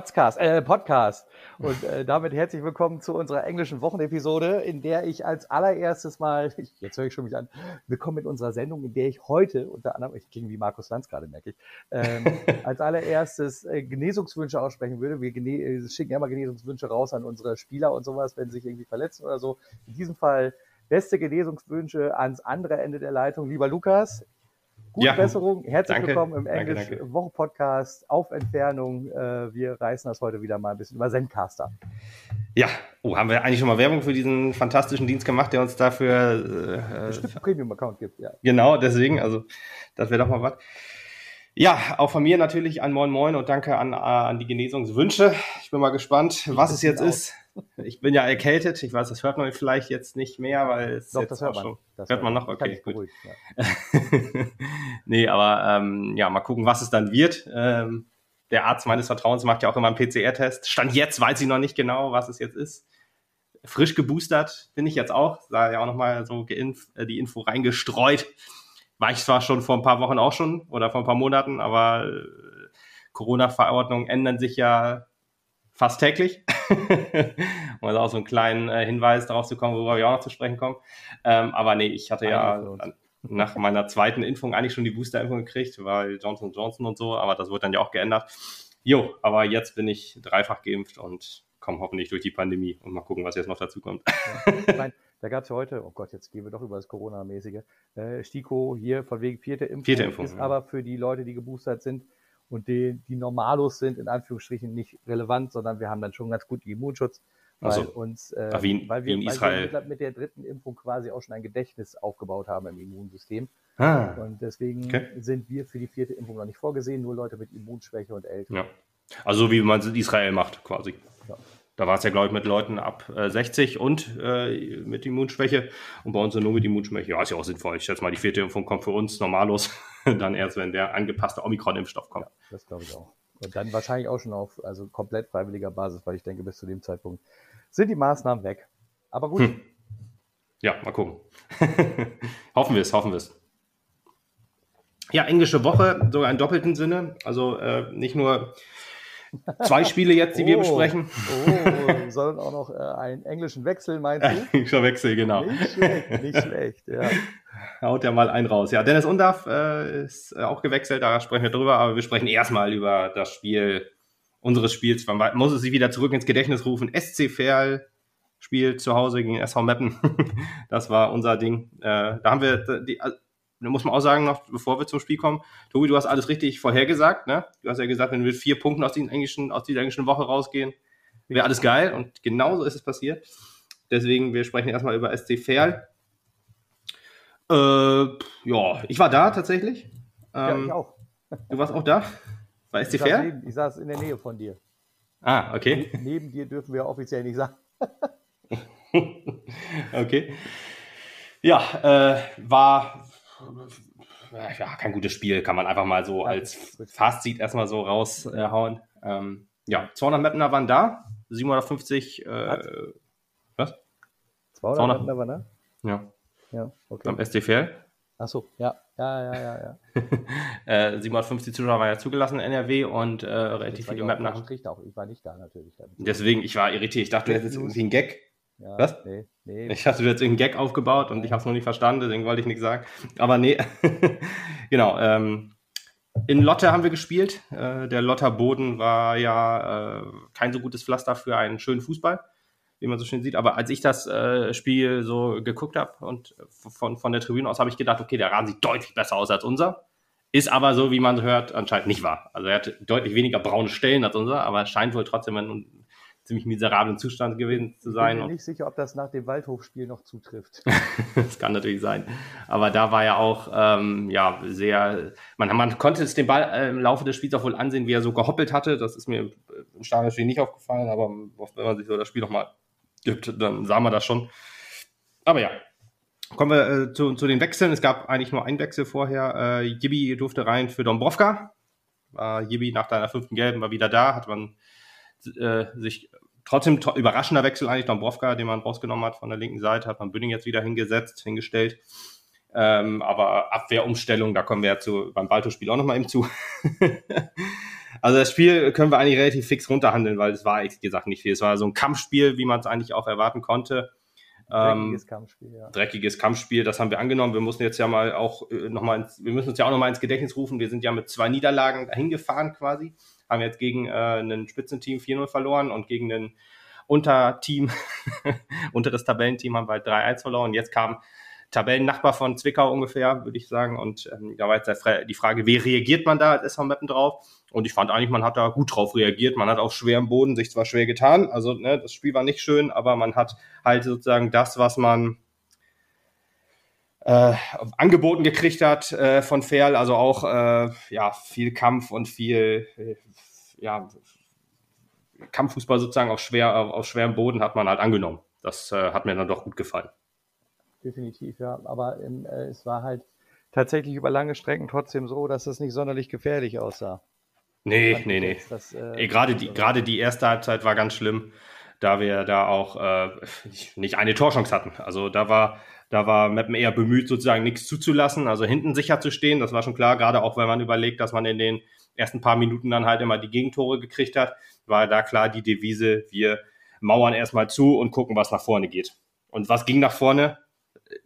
Rotzcast, äh, Podcast. Und äh, damit herzlich willkommen zu unserer englischen Wochenepisode, in der ich als allererstes mal, jetzt höre ich schon mich an, willkommen mit unserer Sendung, in der ich heute unter anderem, ich klinge wie Markus Lanz gerade, merke ich, ähm, als allererstes äh, Genesungswünsche aussprechen würde. Wir gene äh, schicken ja immer Genesungswünsche raus an unsere Spieler und sowas, wenn sie sich irgendwie verletzen oder so. In diesem Fall beste Genesungswünsche ans andere Ende der Leitung. Lieber Lukas, Gute ja, Besserung, herzlich danke, willkommen im Englisch Woche Podcast auf Entfernung. Äh, wir reißen das heute wieder mal ein bisschen über Zencaster. Ja, oh, haben wir eigentlich schon mal Werbung für diesen fantastischen Dienst gemacht, der uns dafür äh, äh Premium-Account gibt, ja. Genau, deswegen, also das wäre doch mal was. Ja, auch von mir natürlich ein Moin Moin und danke an, an die Genesungswünsche. Ich bin mal gespannt, was es jetzt ist. Ich bin ja erkältet. Ich weiß, das hört man vielleicht jetzt nicht mehr, weil es Doch, jetzt das hört man. Schon, das hört man noch? Okay, gut. Beruhigt, ja. nee, aber ähm, ja, mal gucken, was es dann wird. Ähm, der Arzt meines Vertrauens macht ja auch immer einen PCR-Test. Stand jetzt weiß ich noch nicht genau, was es jetzt ist. Frisch geboostert bin ich jetzt auch. Da ja auch nochmal so geinf äh, die Info reingestreut. War ich zwar schon vor ein paar Wochen auch schon oder vor ein paar Monaten, aber äh, Corona-Verordnungen ändern sich ja fast täglich. um also auch so einen kleinen äh, Hinweis darauf zu kommen, worüber wir auch noch zu sprechen kommen. Ähm, aber nee, ich hatte ja nach meiner zweiten Impfung eigentlich schon die Booster-Impfung gekriegt, weil Johnson Johnson und so, aber das wird dann ja auch geändert. Jo, aber jetzt bin ich dreifach geimpft und komme hoffentlich durch die Pandemie und mal gucken, was jetzt noch dazu kommt. Ja, mein, da gab es heute, oh Gott, jetzt gehen wir doch über das Corona-mäßige, äh, Stiko hier von wegen vierte Impfung, vierte Impfung ist ja. aber für die Leute, die geboostert sind, und die, die Normalos sind in Anführungsstrichen nicht relevant, sondern wir haben dann schon ganz gut Immunschutz, weil so. uns, äh, wie, weil, wir, weil wir mit der dritten Impfung quasi auch schon ein Gedächtnis aufgebaut haben im Immunsystem. Ah. Und deswegen okay. sind wir für die vierte Impfung noch nicht vorgesehen, nur Leute mit Immunschwäche und Älter. Ja. Also wie man es in Israel macht, quasi. Ja. Da war es ja, glaube ich, mit Leuten ab äh, 60 und äh, mit Immunschwäche. Und bei uns nur mit Immunschwäche. Ja, ist ja auch sinnvoll. Ich schätze mal, die vierte Impfung kommt für uns normallos. dann erst, wenn der angepasste Omikron-Impfstoff kommt. Ja, das glaube ich auch. Und dann wahrscheinlich auch schon auf also komplett freiwilliger Basis, weil ich denke, bis zu dem Zeitpunkt sind die Maßnahmen weg. Aber gut. Hm. Ja, mal gucken. hoffen wir es, hoffen wir es. Ja, englische Woche, sogar in doppelten Sinne. Also äh, nicht nur Zwei Spiele jetzt, die oh, wir besprechen. Oh, sondern auch noch äh, einen englischen Wechsel, meinst du? Englischer Wechsel, genau. Nicht schlecht, nicht schlecht, ja. Haut ja mal einen raus. Ja, Dennis Undaff äh, ist äh, auch gewechselt, da sprechen wir drüber, aber wir sprechen erstmal über das Spiel unseres Spiels. Man muss es sich wieder zurück ins Gedächtnis rufen. SC Verl spielt zu Hause gegen SV Meppen. das war unser Ding. Äh, da haben wir die, da muss man auch sagen, noch bevor wir zum Spiel kommen, Tobi, du hast alles richtig vorhergesagt, ne? Du hast ja gesagt, wenn wir vier Punkten aus, englischen, aus dieser englischen Woche rausgehen, wäre alles geil. Und genauso ist es passiert. Deswegen, wir sprechen erstmal über SC Verl. Äh, ja, ich war da tatsächlich. ja, ich ähm, auch. Du warst auch da? Bei SC Verl? Ich saß in der Nähe von dir. Ah, okay. Neben dir dürfen wir offiziell nicht sagen. okay. Ja, äh, war ja, kein gutes Spiel, kann man einfach mal so als Fazit erstmal so raushauen. Äh, ähm, ja, 200 Mapner waren da, 750, äh, was? 200, 200 Mapner waren da? Ja. Ja, okay. Beim SDFL. Achso, ja, ja, ja, ja, ja. äh, 750 Zuschauer waren ja zugelassen in NRW und äh, relativ viele Mapner. Ich war nicht da natürlich. Deswegen, ich war irritiert. Ich dachte, du hättest irgendwie einen Gag. Ja, Was? Nee, nee. Ich hatte jetzt irgendeinen Gag aufgebaut und ich habe es noch nicht verstanden, deswegen wollte ich nichts sagen. Aber nee, genau. Ähm, in Lotte haben wir gespielt. Äh, der Lotter Boden war ja äh, kein so gutes Pflaster für einen schönen Fußball, wie man so schön sieht. Aber als ich das äh, Spiel so geguckt habe und von, von der Tribüne aus habe ich gedacht, okay, der Rasen sieht deutlich besser aus als unser. Ist aber so, wie man hört, anscheinend nicht wahr. Also er hat deutlich weniger braune Stellen als unser, aber scheint wohl trotzdem ein ziemlich miserablen Zustand gewesen zu sein. Ich bin mir nicht sicher, ob das nach dem Waldhofspiel noch zutrifft. das kann natürlich sein. Aber da war ja auch ähm, ja sehr, man, man konnte es den Ball äh, im Laufe des Spiels auch wohl ansehen, wie er so gehoppelt hatte. Das ist mir im Stadion nicht aufgefallen, aber wenn man sich so das Spiel nochmal gibt, dann sah man das schon. Aber ja, Kommen wir äh, zu, zu den Wechseln. Es gab eigentlich nur einen Wechsel vorher. Äh, Jibi durfte rein für Dombrovka. War Jibi nach deiner fünften Gelben war wieder da, hat man äh, sich trotzdem überraschender Wechsel eigentlich Dombrovka, den man rausgenommen hat von der linken Seite, hat man Bünding jetzt wieder hingesetzt, hingestellt. Ähm, aber Abwehrumstellung, da kommen wir ja zu, beim Balto-Spiel auch nochmal eben zu. Also das Spiel können wir eigentlich relativ fix runterhandeln, weil es war, ehrlich gesagt, nicht viel. Es war so ein Kampfspiel, wie man es eigentlich auch erwarten konnte. Dreckiges ähm, Kampfspiel, ja. Dreckiges Kampfspiel, das haben wir angenommen. Wir mussten jetzt ja mal auch äh, nochmal wir müssen uns ja auch nochmal ins Gedächtnis rufen. Wir sind ja mit zwei Niederlagen dahin gefahren quasi. Haben jetzt gegen äh, ein Spitzenteam 4-0 verloren und gegen ein Unterteam, unteres Tabellenteam haben wir halt 3-1 verloren. Jetzt kam Tabellennachbar von Zwickau ungefähr, würde ich sagen. Und ähm, da war jetzt die Frage, wie reagiert man da als SV Meppen drauf? Und ich fand eigentlich, man hat da gut drauf reagiert. Man hat auf schwerem Boden sich zwar schwer getan, also ne, das Spiel war nicht schön, aber man hat halt sozusagen das, was man äh, angeboten gekriegt hat äh, von Ferl, also auch äh, ja viel Kampf und viel äh, ja Kampffußball sozusagen auf schwer auf schwerem Boden hat man halt angenommen. Das äh, hat mir dann doch gut gefallen definitiv, ja. Aber ähm, äh, es war halt tatsächlich über lange Strecken trotzdem so, dass es nicht sonderlich gefährlich aussah. Nee, nee, nee. Das, äh, gerade, die, gerade die erste Halbzeit war ganz schlimm, da wir da auch äh, nicht eine Torchance hatten. Also da war, da war Meppen eher bemüht, sozusagen nichts zuzulassen, also hinten sicher zu stehen. Das war schon klar, gerade auch wenn man überlegt, dass man in den ersten paar Minuten dann halt immer die Gegentore gekriegt hat, war da klar die Devise, wir mauern erstmal zu und gucken, was nach vorne geht. Und was ging nach vorne?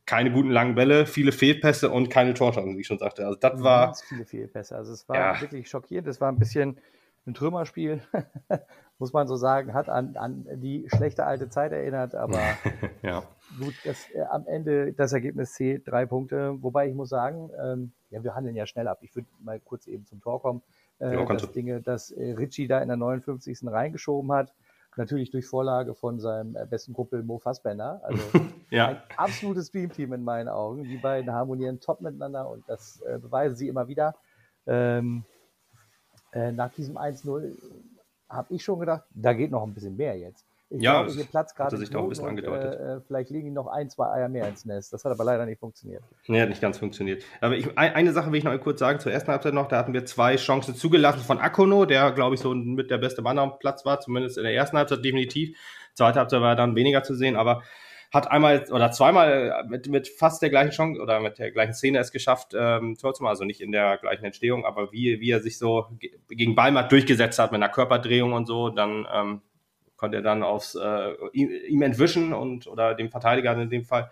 keine guten langen Bälle, viele Fehlpässe und keine Torchancen, wie ich schon sagte. Also das war Ganz viele Fehlpässe. Also es war ja. wirklich schockierend. Es war ein bisschen ein Trümmerspiel, muss man so sagen, hat an, an die schlechte alte Zeit erinnert, aber ja. gut, das, äh, am Ende das Ergebnis zählt, drei Punkte. Wobei ich muss sagen, ähm, ja, wir handeln ja schnell ab. Ich würde mal kurz eben zum Tor kommen. Äh, ja, das Dinge, dass äh, Ritchie da in der 59. reingeschoben hat natürlich durch Vorlage von seinem äh, besten Kumpel Mo Fassbender. Also ja. ein absolutes Dreamteam in meinen Augen. Die beiden harmonieren top miteinander und das äh, beweisen sie immer wieder. Ähm, äh, nach diesem 1-0 habe ich schon gedacht, da geht noch ein bisschen mehr jetzt. Ich ja, glaube, hier Platz gerade sich ein bisschen angedeutet. Äh, vielleicht legen die noch ein, zwei Eier mehr ins Nest. Das hat aber leider nicht funktioniert. Nee, hat nicht ganz funktioniert. Aber ich, eine Sache will ich noch kurz sagen zur ersten Halbzeit noch. Da hatten wir zwei Chancen zugelassen von Akono, der, glaube ich, so mit der beste Mann am Platz war, zumindest in der ersten Halbzeit definitiv. Zweite Halbzeit war dann weniger zu sehen, aber hat einmal oder zweimal mit, mit fast der gleichen Chance oder mit der gleichen Szene es geschafft, ähm, Tor zu machen. Also nicht in der gleichen Entstehung, aber wie, wie er sich so gegen Ballmatt durchgesetzt hat mit einer Körperdrehung und so, dann ähm, konnte er dann aufs, äh, ihm entwischen und oder dem Verteidiger in dem Fall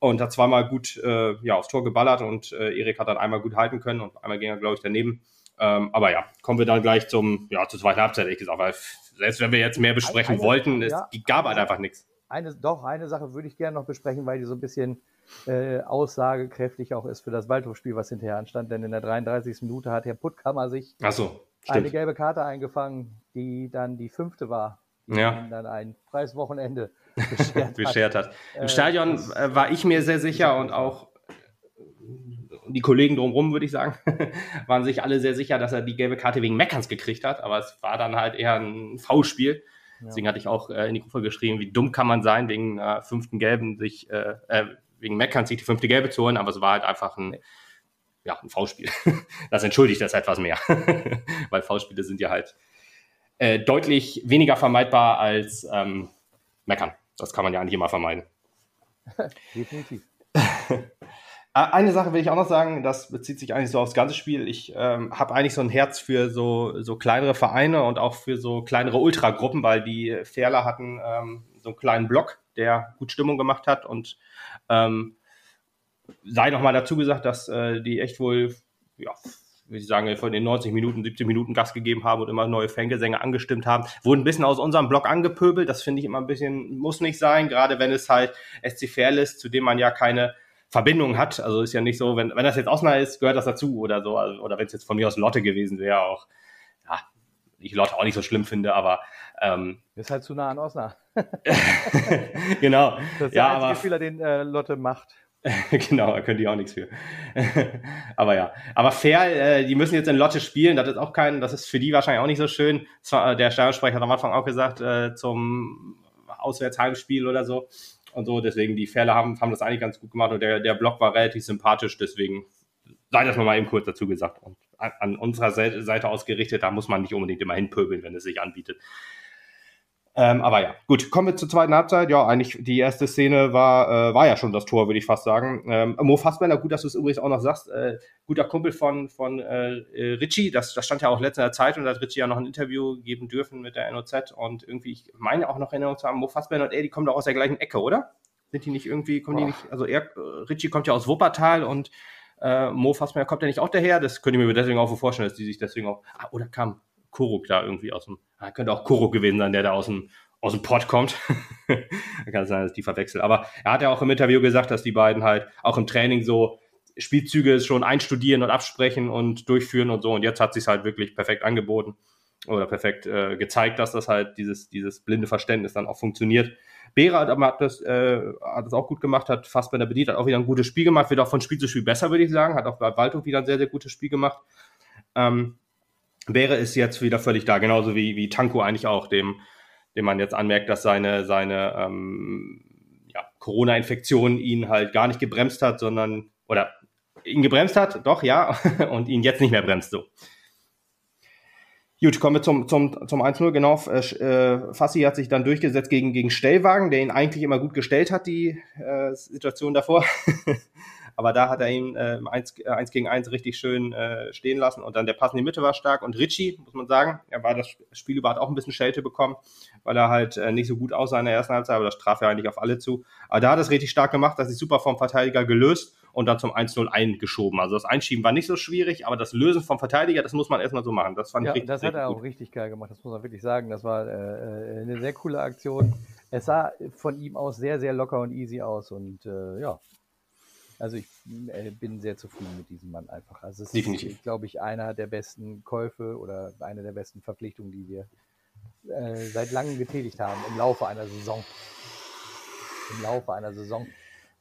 und hat zweimal gut äh, ja, aufs Tor geballert und äh, Erik hat dann einmal gut halten können und einmal ging er, glaube ich, daneben. Ähm, aber ja, kommen wir dann gleich zum, ja, zur zweiten Halbzeit, ehrlich gesagt, weil selbst wenn wir jetzt mehr besprechen eine, wollten, es ja, gab halt einfach nichts. Eine, doch, eine Sache würde ich gerne noch besprechen, weil die so ein bisschen äh, aussagekräftig auch ist für das Waldhofspiel, was hinterher anstand. Denn in der 33. Minute hat Herr Puttkammer sich so, eine gelbe Karte eingefangen, die dann die fünfte war ja. dann ein freies Wochenende beschert, beschert hat. hat. Im äh, Stadion äh, war ich mir sehr sicher und auch die Kollegen drumherum, würde ich sagen, waren sich alle sehr sicher, dass er die gelbe Karte wegen Meckerns gekriegt hat, aber es war dann halt eher ein V-Spiel. Deswegen hatte ich auch äh, in die Gruppe geschrieben, wie dumm kann man sein, wegen äh, fünften Gelben sich, äh, äh, wegen Meckerns sich die fünfte Gelbe zu holen, aber es war halt einfach ein, ja, ein V-Spiel. Das entschuldigt das etwas mehr, weil V-Spiele sind ja halt äh, deutlich weniger vermeidbar als ähm, meckern. Das kann man ja eigentlich immer vermeiden. Definitiv. Äh, eine Sache will ich auch noch sagen, das bezieht sich eigentlich so aufs ganze Spiel. Ich ähm, habe eigentlich so ein Herz für so, so kleinere Vereine und auch für so kleinere Ultragruppen, weil die Ferler hatten ähm, so einen kleinen Block, der gut Stimmung gemacht hat und ähm, sei noch mal dazu gesagt, dass äh, die echt wohl ja, würde ich sagen, von den 90 Minuten, 70 Minuten Gas gegeben haben und immer neue Fangesänge angestimmt haben, wurden ein bisschen aus unserem Blog angepöbelt. Das finde ich immer ein bisschen, muss nicht sein, gerade wenn es halt SC Fair ist, zu dem man ja keine Verbindung hat. Also ist ja nicht so, wenn, wenn das jetzt Osnabrück ist, gehört das dazu oder so. Also, oder wenn es jetzt von mir aus Lotte gewesen wäre, auch, ja, ich Lotte auch nicht so schlimm finde, aber ähm, ist halt zu nah an Osnabrück. genau. Das ist der ja, einzige aber, Spieler, den äh, Lotte macht. genau, da können die auch nichts für. aber ja, aber fair, äh, die müssen jetzt in Lotte spielen, das ist auch kein, das ist für die wahrscheinlich auch nicht so schön. Zwar, äh, der Stadionsprecher hat am Anfang auch gesagt, äh, zum Auswärtsheimspiel oder so und so, deswegen die Fälle haben, haben das eigentlich ganz gut gemacht und der, der Block war relativ sympathisch, deswegen sei das mal eben kurz dazu gesagt. Und an, an unserer Seite ausgerichtet, da muss man nicht unbedingt immer hinpöbeln, wenn es sich anbietet. Ähm, aber ja, gut, kommen wir zur zweiten Halbzeit. Ja, eigentlich die erste Szene war, äh, war ja schon das Tor, würde ich fast sagen. Ähm, Mo Fassbender, gut, dass du es übrigens auch noch sagst, äh, guter Kumpel von, von äh, äh Richie, das, das stand ja auch letzter Zeit und da hat Richie ja noch ein Interview geben dürfen mit der NOZ und irgendwie, ich meine auch noch Erinnerung zu haben, Mo Fassbender und er, die kommen doch aus der gleichen Ecke, oder? Sind die nicht irgendwie, kommen Boah. die nicht, also er, Richie kommt ja aus Wuppertal und äh, Mo Fassbender kommt ja nicht auch daher, das könnte ich mir deswegen auch vorstellen, dass die sich deswegen auch, ah, oder kam Koruk da irgendwie aus dem, ah, könnte auch Koruk gewesen sein, der da aus dem, aus dem Pott kommt. Kann sein, dass die verwechseln. Aber er hat ja auch im Interview gesagt, dass die beiden halt auch im Training so Spielzüge schon einstudieren und absprechen und durchführen und so. Und jetzt hat sich halt wirklich perfekt angeboten oder perfekt äh, gezeigt, dass das halt dieses, dieses blinde Verständnis dann auch funktioniert. Berat hat das, äh, hat das auch gut gemacht, hat fast bei der bedient, hat auch wieder ein gutes Spiel gemacht, wird auch von Spiel zu Spiel besser, würde ich sagen, hat auch bei Waldhof wieder ein sehr, sehr gutes Spiel gemacht. Ähm, wäre es jetzt wieder völlig da, genauso wie, wie Tanko eigentlich auch, dem, dem man jetzt anmerkt, dass seine, seine ähm, ja, Corona-Infektion ihn halt gar nicht gebremst hat, sondern, oder ihn gebremst hat, doch, ja, und ihn jetzt nicht mehr bremst so. Gut, kommen wir zum, zum, zum 1-0. Genau, äh, Fassi hat sich dann durchgesetzt gegen, gegen Stellwagen, der ihn eigentlich immer gut gestellt hat, die äh, Situation davor. Aber da hat er ihn äh, 1, 1 äh, gegen 1 richtig schön äh, stehen lassen. Und dann der Pass in die Mitte war stark. Und Richie, muss man sagen, er war das Spiel über hat auch ein bisschen Schelte bekommen, weil er halt äh, nicht so gut aussah in der ersten Halbzeit, aber das traf er eigentlich auf alle zu. Aber da hat er es richtig stark gemacht, das ist super vom Verteidiger gelöst und dann zum 1-0 eingeschoben. Also das Einschieben war nicht so schwierig, aber das Lösen vom Verteidiger, das muss man erstmal so machen. Das fand ja, ich richtig Das hat er gut. auch richtig geil gemacht, das muss man wirklich sagen. Das war äh, äh, eine sehr coole Aktion. Es sah von ihm aus sehr, sehr locker und easy aus und äh, ja, also ich äh, bin sehr zufrieden mit diesem Mann einfach. Also es Definitiv. ist, glaube ich, einer der besten Käufe oder eine der besten Verpflichtungen, die wir äh, seit langem getätigt haben im Laufe einer Saison. Im Laufe einer Saison.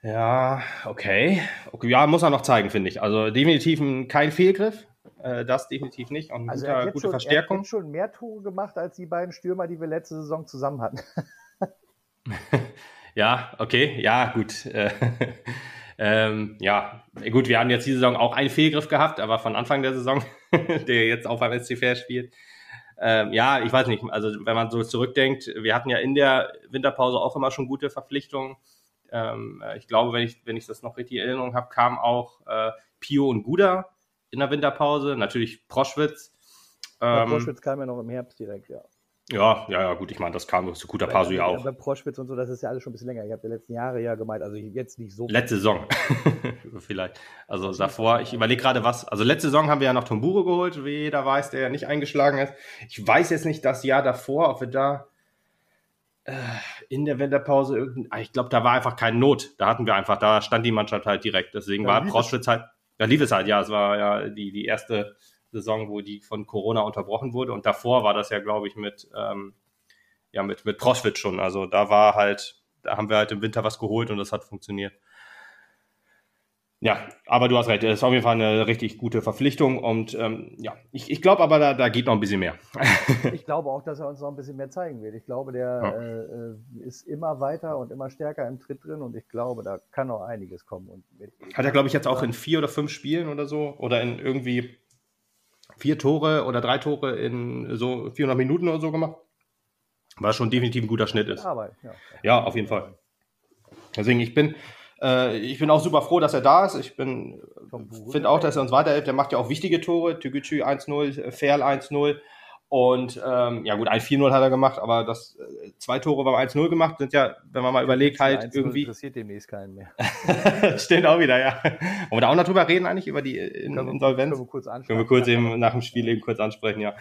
Ja, okay. okay ja, muss er noch zeigen, finde ich. Also definitiv kein Fehlgriff. Äh, das definitiv nicht. Und also guter, er gute schon, Verstärkung. Er hat schon mehr Tore gemacht als die beiden Stürmer, die wir letzte Saison zusammen hatten. ja, okay. Ja, gut. Äh, ähm, ja, gut, wir haben jetzt diese Saison auch einen Fehlgriff gehabt, aber von Anfang der Saison, der jetzt auch beim SCFR spielt. Ähm, ja, ich weiß nicht, also wenn man so zurückdenkt, wir hatten ja in der Winterpause auch immer schon gute Verpflichtungen. Ähm, ich glaube, wenn ich, wenn ich das noch richtig in Erinnerung habe, kam auch äh, Pio und Guda in der Winterpause, natürlich Proschwitz. Ähm, Proschwitz kam ja noch im Herbst direkt, ja. Ja, ja, ja, gut, ich meine, das kam zu guter Pasu ja auch. Bei Proschwitz und so, das ist ja alles schon ein bisschen länger. Ich habe die letzten Jahre ja gemeint, also jetzt nicht so. Letzte Saison, vielleicht. Also davor, ich überlege gerade was. Also letzte Saison haben wir ja noch Tomburo geholt, wie jeder weiß, der ja nicht eingeschlagen ist. Ich weiß jetzt nicht das Jahr davor, ob wir da äh, in der Winterpause irgendein, ah, ich glaube, da war einfach keine Not. Da hatten wir einfach, da stand die Mannschaft halt direkt. Deswegen ja, war Proschwitz halt, ja, lief es halt, ja, es war ja die, die erste Saison, wo die von Corona unterbrochen wurde. Und davor war das ja, glaube ich, mit, ähm, ja, mit, mit Proschwitz schon. Also da war halt, da haben wir halt im Winter was geholt und das hat funktioniert. Ja, aber du hast recht, das ist auf jeden Fall eine richtig gute Verpflichtung und ähm, ja, ich, ich glaube aber, da, da geht noch ein bisschen mehr. ich glaube auch, dass er uns noch ein bisschen mehr zeigen wird. Ich glaube, der ja. äh, äh ist immer weiter und immer stärker im Tritt drin und ich glaube, da kann noch einiges kommen. Hat er, glaube ich, jetzt auch in vier oder fünf Spielen oder so oder in irgendwie vier Tore oder drei Tore in so 400 Minuten oder so gemacht. Was schon definitiv ein guter Schnitt ist. Arbeit, ja. ja, auf jeden Fall. Deswegen, ich bin, äh, ich bin auch super froh, dass er da ist. Ich bin, finde auch, dass er uns weiterhilft. Der macht ja auch wichtige Tore. Tügücü 1-0, Ferl 1-0. Und ähm, ja gut, ein 4-0 hat er gemacht, aber das äh, zwei Tore beim 1-0 gemacht sind ja, wenn man mal überlegt, halt irgendwie. interessiert demnächst keinen mehr. Stimmt auch wieder, ja. Wollen wir da auch noch drüber reden eigentlich, über die in können Insolvenz? Können wir kurz ansprechen. Können wir kurz eben nach dem Spiel eben kurz ansprechen, ja.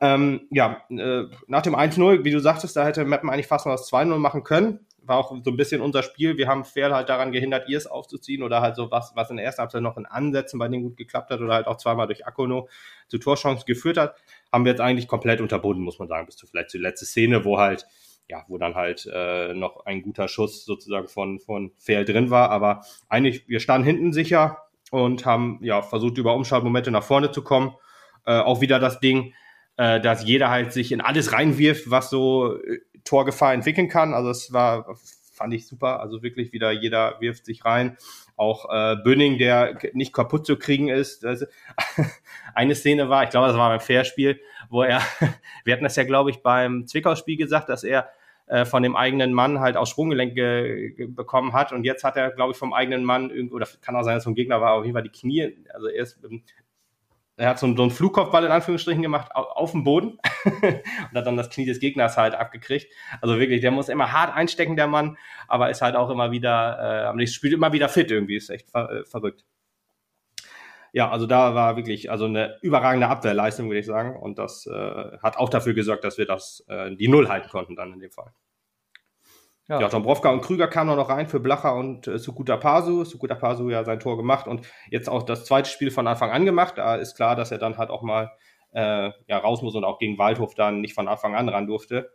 Ähm, ja, äh, nach dem 1-0, wie du sagtest, da hätte Meppen eigentlich fast noch das 2-0 machen können war auch so ein bisschen unser Spiel. Wir haben Fair halt daran gehindert, ihr es aufzuziehen oder halt so was, was in der ersten Halbzeit noch in Ansätzen bei denen gut geklappt hat oder halt auch zweimal durch Akono zu Torchancen geführt hat, haben wir jetzt eigentlich komplett unterbunden, muss man sagen, bis zu vielleicht zur letzten Szene, wo halt, ja, wo dann halt äh, noch ein guter Schuss sozusagen von, von Fair drin war. Aber eigentlich, wir standen hinten sicher und haben ja versucht, über Umschaltmomente nach vorne zu kommen. Äh, auch wieder das Ding, äh, dass jeder halt sich in alles reinwirft, was so äh, Torgefahr entwickeln kann. Also es war fand ich super. Also wirklich wieder jeder wirft sich rein. Auch äh, Bönning, der nicht kaputt zu kriegen ist. Das, eine Szene war, ich glaube, das war beim Fairspiel, wo er, wir hatten das ja, glaube ich, beim Zwickau-Spiel gesagt, dass er äh, von dem eigenen Mann halt aus Sprunggelenk bekommen hat. Und jetzt hat er, glaube ich, vom eigenen Mann, oder kann auch sein, dass es vom Gegner war, auf jeden Fall die Knie, also er ist er hat so einen, so einen Flugkopfball in Anführungsstrichen gemacht auf dem Boden und hat dann das Knie des Gegners halt abgekriegt. Also wirklich, der muss immer hart einstecken, der Mann, aber ist halt auch immer wieder, äh, spielt immer wieder fit irgendwie, ist echt ver äh, verrückt. Ja, also da war wirklich also eine überragende Abwehrleistung, würde ich sagen. Und das äh, hat auch dafür gesorgt, dass wir das äh, die Null halten konnten dann in dem Fall. Ja. ja, Dombrovka und Krüger kamen noch rein für Blacher und äh, Sukuta Pasu. Sukuta Pasu ja sein Tor gemacht und jetzt auch das zweite Spiel von Anfang an gemacht. Da ist klar, dass er dann halt auch mal äh, ja, raus muss und auch gegen Waldhof dann nicht von Anfang an ran durfte.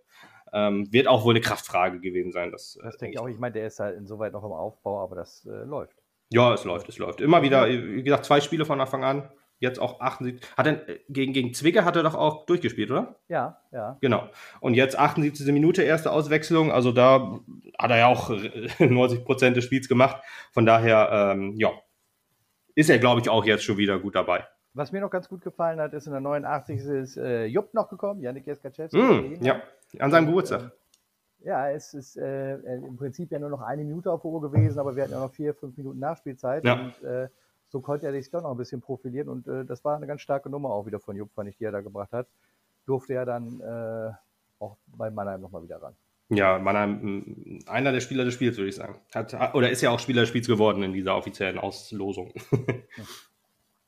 Ähm, wird auch wohl eine Kraftfrage gewesen sein. Das, äh, das denke ich auch. Ich meine, der ist halt insoweit noch im Aufbau, aber das äh, läuft. Ja, es läuft, es läuft. Immer wieder, wie gesagt, zwei Spiele von Anfang an jetzt auch 78. Hat er äh, gegen, gegen Zwicke hat er doch auch durchgespielt, oder? Ja, ja. Genau. Und jetzt 78. Minute erste Auswechslung. Also da hat er ja auch 90 Prozent des Spiels gemacht. Von daher, ähm, ja, ist er, glaube ich, auch jetzt schon wieder gut dabei. Was mir noch ganz gut gefallen hat, ist in der 89. ist äh, Jupp noch gekommen, Janik Jeskaczewski. Mm, ja, an seinem Geburtstag. Ja, es ist äh, im Prinzip ja nur noch eine Minute auf Uhr gewesen, aber wir hatten ja noch vier, fünf Minuten Nachspielzeit. Ja. Und äh, so konnte er sich doch noch ein bisschen profilieren und äh, das war eine ganz starke Nummer auch wieder von Jupp, fand ich, die er da gebracht hat. Durfte er dann äh, auch bei Mannheim nochmal wieder ran. Ja, Mannheim, einer der Spieler des Spiels, würde ich sagen. Hat, oder ist ja auch Spieler des Spiels geworden in dieser offiziellen Auslosung.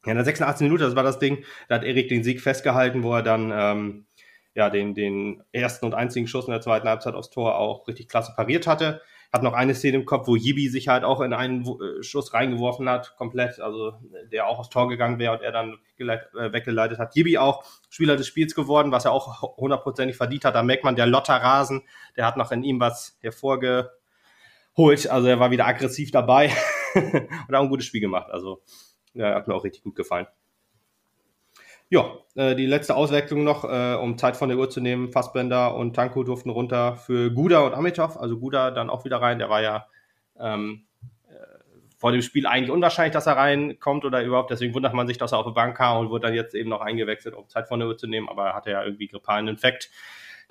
ja, in der 86. Minute, das war das Ding, da hat Erik den Sieg festgehalten, wo er dann ähm, ja, den, den ersten und einzigen Schuss in der zweiten Halbzeit aufs Tor auch richtig klasse pariert hatte habe noch eine Szene im Kopf, wo Yibi sich halt auch in einen äh, Schuss reingeworfen hat, komplett, also der auch aufs Tor gegangen wäre und er dann äh, weggeleitet hat. Yibi auch Spieler des Spiels geworden, was er auch hundertprozentig verdient hat. Da merkt man, der Lotterrasen, der hat noch in ihm was hervorgeholt. Also er war wieder aggressiv dabei und auch ein gutes Spiel gemacht. Also ja, hat mir auch richtig gut gefallen. Ja, äh, die letzte Auswechslung noch, äh, um Zeit von der Uhr zu nehmen. Fassbender und Tanko durften runter für Guda und Amitov. Also Guda dann auch wieder rein. Der war ja ähm, äh, vor dem Spiel eigentlich unwahrscheinlich, dass er reinkommt oder überhaupt. Deswegen wundert man sich, dass er auf der Bank kam und wurde dann jetzt eben noch eingewechselt, um Zeit von der Uhr zu nehmen. Aber er hatte ja irgendwie grippalen Infekt